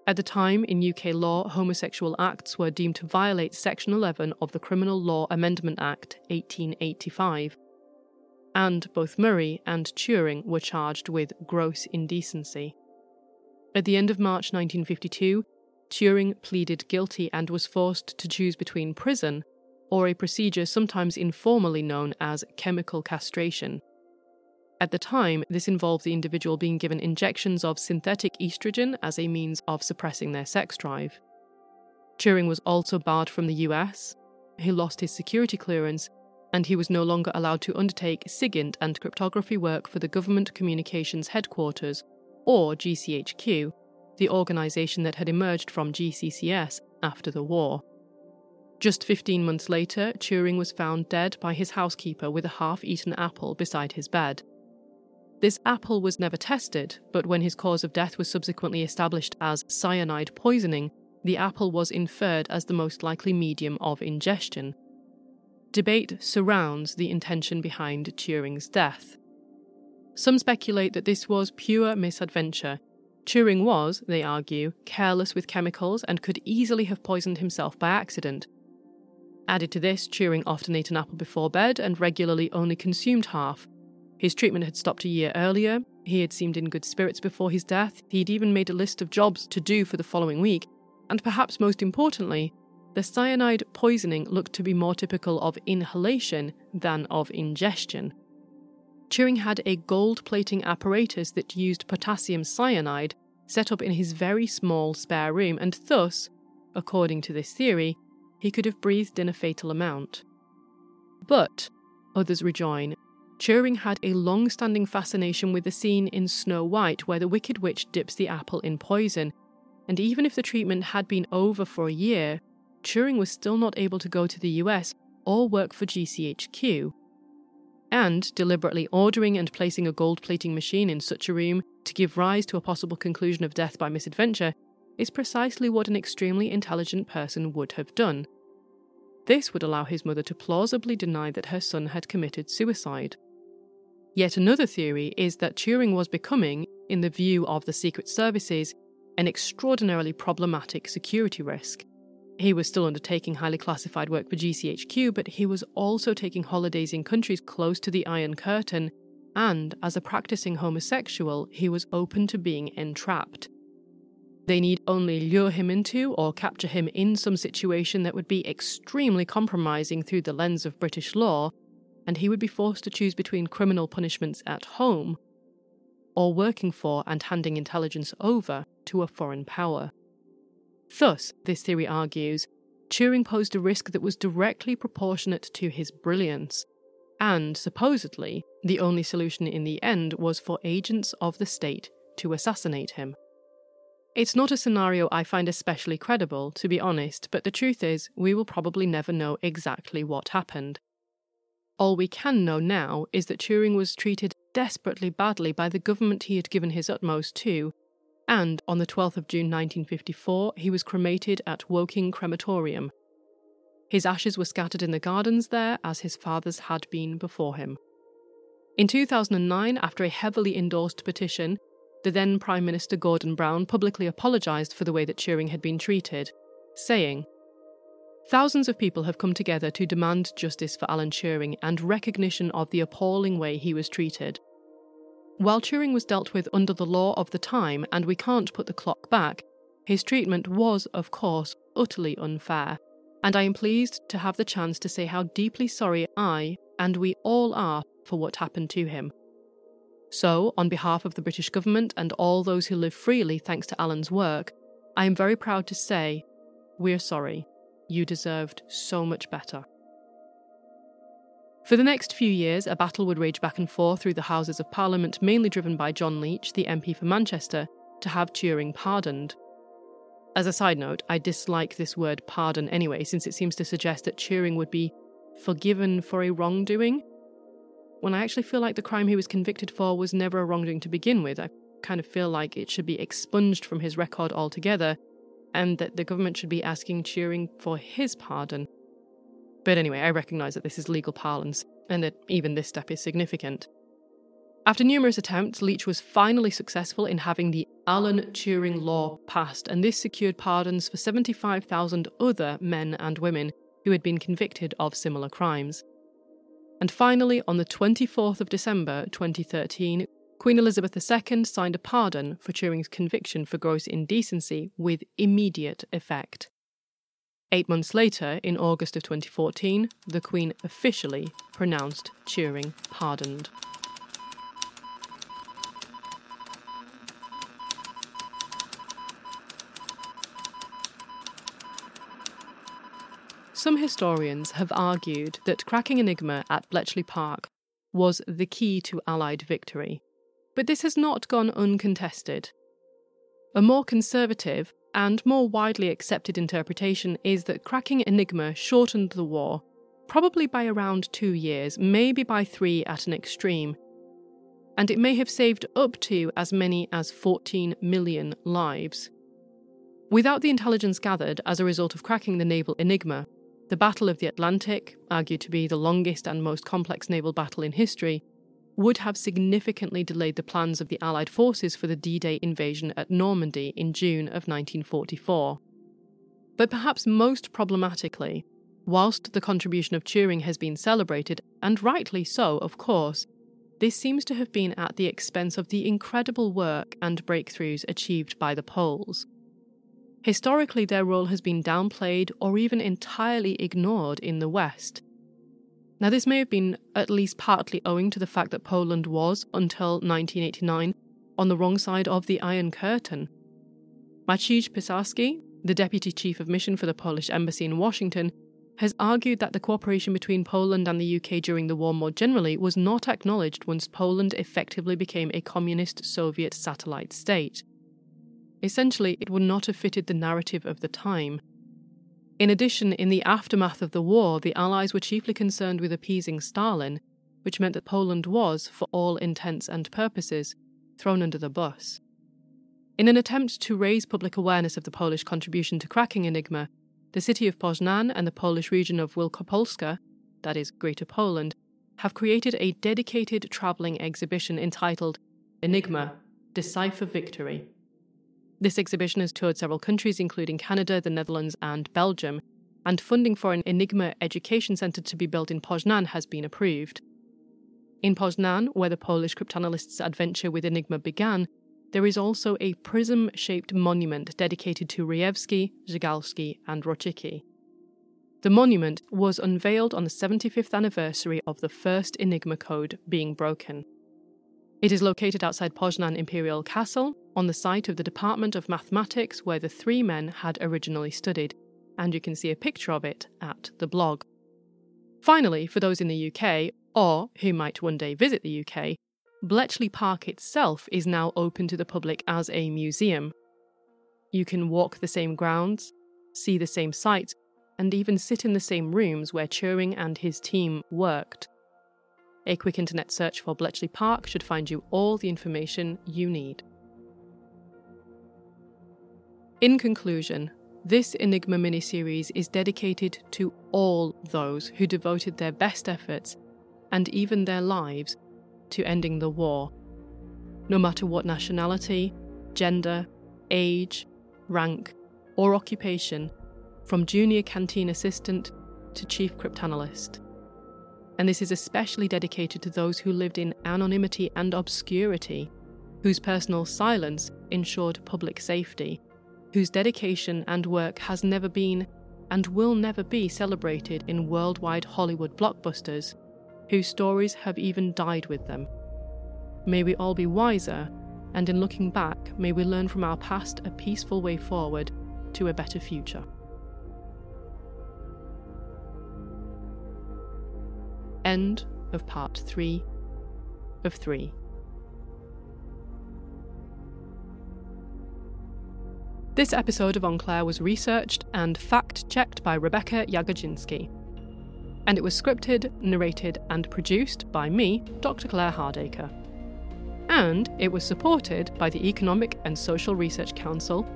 At the time, in UK law, homosexual acts were deemed to violate Section 11 of the Criminal Law Amendment Act 1885. And both Murray and Turing were charged with gross indecency. At the end of March 1952, Turing pleaded guilty and was forced to choose between prison or a procedure sometimes informally known as chemical castration. At the time, this involved the individual being given injections of synthetic estrogen as a means of suppressing their sex drive. Turing was also barred from the US, he lost his security clearance, and he was no longer allowed to undertake SIGINT and cryptography work for the Government Communications Headquarters, or GCHQ, the organisation that had emerged from GCCS after the war. Just 15 months later, Turing was found dead by his housekeeper with a half eaten apple beside his bed. This apple was never tested, but when his cause of death was subsequently established as cyanide poisoning, the apple was inferred as the most likely medium of ingestion. Debate surrounds the intention behind Turing's death. Some speculate that this was pure misadventure. Turing was, they argue, careless with chemicals and could easily have poisoned himself by accident. Added to this, Turing often ate an apple before bed and regularly only consumed half. His treatment had stopped a year earlier, he had seemed in good spirits before his death, he'd even made a list of jobs to do for the following week, and perhaps most importantly, the cyanide poisoning looked to be more typical of inhalation than of ingestion. Turing had a gold plating apparatus that used potassium cyanide set up in his very small spare room, and thus, according to this theory, he could have breathed in a fatal amount. But, others rejoin, Turing had a long standing fascination with the scene in Snow White where the Wicked Witch dips the apple in poison, and even if the treatment had been over for a year, Turing was still not able to go to the US or work for GCHQ. And deliberately ordering and placing a gold plating machine in such a room to give rise to a possible conclusion of death by misadventure is precisely what an extremely intelligent person would have done. This would allow his mother to plausibly deny that her son had committed suicide. Yet another theory is that Turing was becoming, in the view of the Secret Services, an extraordinarily problematic security risk. He was still undertaking highly classified work for GCHQ, but he was also taking holidays in countries close to the Iron Curtain, and as a practicing homosexual, he was open to being entrapped. They need only lure him into or capture him in some situation that would be extremely compromising through the lens of British law, and he would be forced to choose between criminal punishments at home or working for and handing intelligence over to a foreign power. Thus, this theory argues, Turing posed a risk that was directly proportionate to his brilliance, and supposedly, the only solution in the end was for agents of the state to assassinate him. It's not a scenario I find especially credible, to be honest, but the truth is, we will probably never know exactly what happened. All we can know now is that Turing was treated desperately badly by the government he had given his utmost to, and on the 12th of June 1954, he was cremated at Woking Crematorium. His ashes were scattered in the gardens there, as his father's had been before him. In 2009, after a heavily endorsed petition, the then Prime Minister Gordon Brown publicly apologised for the way that Turing had been treated, saying, Thousands of people have come together to demand justice for Alan Turing and recognition of the appalling way he was treated. While Turing was dealt with under the law of the time and we can't put the clock back, his treatment was, of course, utterly unfair, and I am pleased to have the chance to say how deeply sorry I and we all are for what happened to him. So, on behalf of the British government and all those who live freely thanks to Alan's work, I am very proud to say, we're sorry. You deserved so much better. For the next few years, a battle would rage back and forth through the Houses of Parliament, mainly driven by John Leech, the MP for Manchester, to have Turing pardoned. As a side note, I dislike this word pardon anyway, since it seems to suggest that Turing would be forgiven for a wrongdoing, when I actually feel like the crime he was convicted for was never a wrongdoing to begin with. I kind of feel like it should be expunged from his record altogether, and that the government should be asking Turing for his pardon. But anyway, I recognise that this is legal parlance, and that even this step is significant. After numerous attempts, Leech was finally successful in having the Alan Turing Law passed, and this secured pardons for 75,000 other men and women who had been convicted of similar crimes. And finally, on the 24th of December 2013, Queen Elizabeth II signed a pardon for Turing's conviction for gross indecency with immediate effect. Eight months later, in August of 2014, the Queen officially pronounced Turing pardoned. Some historians have argued that cracking Enigma at Bletchley Park was the key to Allied victory, but this has not gone uncontested. A more conservative, and more widely accepted interpretation is that cracking Enigma shortened the war, probably by around two years, maybe by three at an extreme, and it may have saved up to as many as 14 million lives. Without the intelligence gathered as a result of cracking the naval Enigma, the Battle of the Atlantic, argued to be the longest and most complex naval battle in history, would have significantly delayed the plans of the Allied forces for the D Day invasion at Normandy in June of 1944. But perhaps most problematically, whilst the contribution of Turing has been celebrated, and rightly so, of course, this seems to have been at the expense of the incredible work and breakthroughs achieved by the Poles. Historically, their role has been downplayed or even entirely ignored in the West, now, this may have been at least partly owing to the fact that Poland was, until 1989, on the wrong side of the Iron Curtain. Maciej Pisarski, the deputy chief of mission for the Polish embassy in Washington, has argued that the cooperation between Poland and the UK during the war more generally was not acknowledged once Poland effectively became a communist Soviet satellite state. Essentially, it would not have fitted the narrative of the time. In addition, in the aftermath of the war, the Allies were chiefly concerned with appeasing Stalin, which meant that Poland was, for all intents and purposes, thrown under the bus. In an attempt to raise public awareness of the Polish contribution to cracking Enigma, the city of Poznan and the Polish region of Wielkopolska, that is, Greater Poland, have created a dedicated travelling exhibition entitled Enigma Decipher Victory. This exhibition has toured several countries, including Canada, the Netherlands, and Belgium, and funding for an Enigma Education Centre to be built in Poznan has been approved. In Poznan, where the Polish cryptanalysts' adventure with Enigma began, there is also a prism shaped monument dedicated to Rejewski, Zygalski, and Różycki. The monument was unveiled on the 75th anniversary of the first Enigma code being broken. It is located outside Poznan Imperial Castle, on the site of the Department of Mathematics where the three men had originally studied, and you can see a picture of it at the blog. Finally, for those in the UK, or who might one day visit the UK, Bletchley Park itself is now open to the public as a museum. You can walk the same grounds, see the same sights, and even sit in the same rooms where Turing and his team worked. A quick internet search for Bletchley Park should find you all the information you need. In conclusion, this Enigma miniseries is dedicated to all those who devoted their best efforts and even their lives to ending the war. No matter what nationality, gender, age, rank, or occupation, from junior canteen assistant to chief cryptanalyst and this is especially dedicated to those who lived in anonymity and obscurity, whose personal silence ensured public safety, whose dedication and work has never been and will never be celebrated in worldwide Hollywood blockbusters, whose stories have even died with them. May we all be wiser, and in looking back, may we learn from our past a peaceful way forward to a better future. End of part 3 of 3. This episode of En Clair was researched and fact checked by Rebecca Jagodzinski. And it was scripted, narrated, and produced by me, Dr. Claire Hardaker. And it was supported by the Economic and Social Research Council,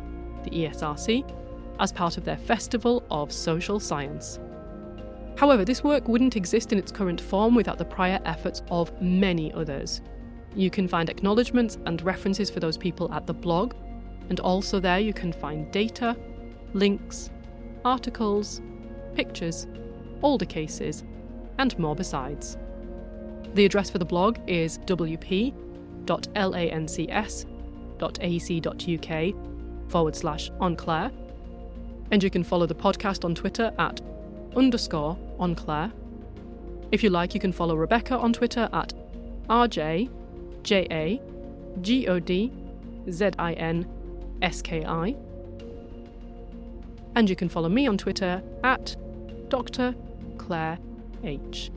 the ESRC, as part of their Festival of Social Science. However, this work wouldn't exist in its current form without the prior efforts of many others. You can find acknowledgements and references for those people at the blog, and also there you can find data, links, articles, pictures, older cases, and more besides. The address for the blog is wp.lancs.ac.uk forward slash enclair, and you can follow the podcast on Twitter at underscore on Claire. If you like, you can follow Rebecca on Twitter at RJJAGODZINSKI. And you can follow me on Twitter at Dr. Claire H.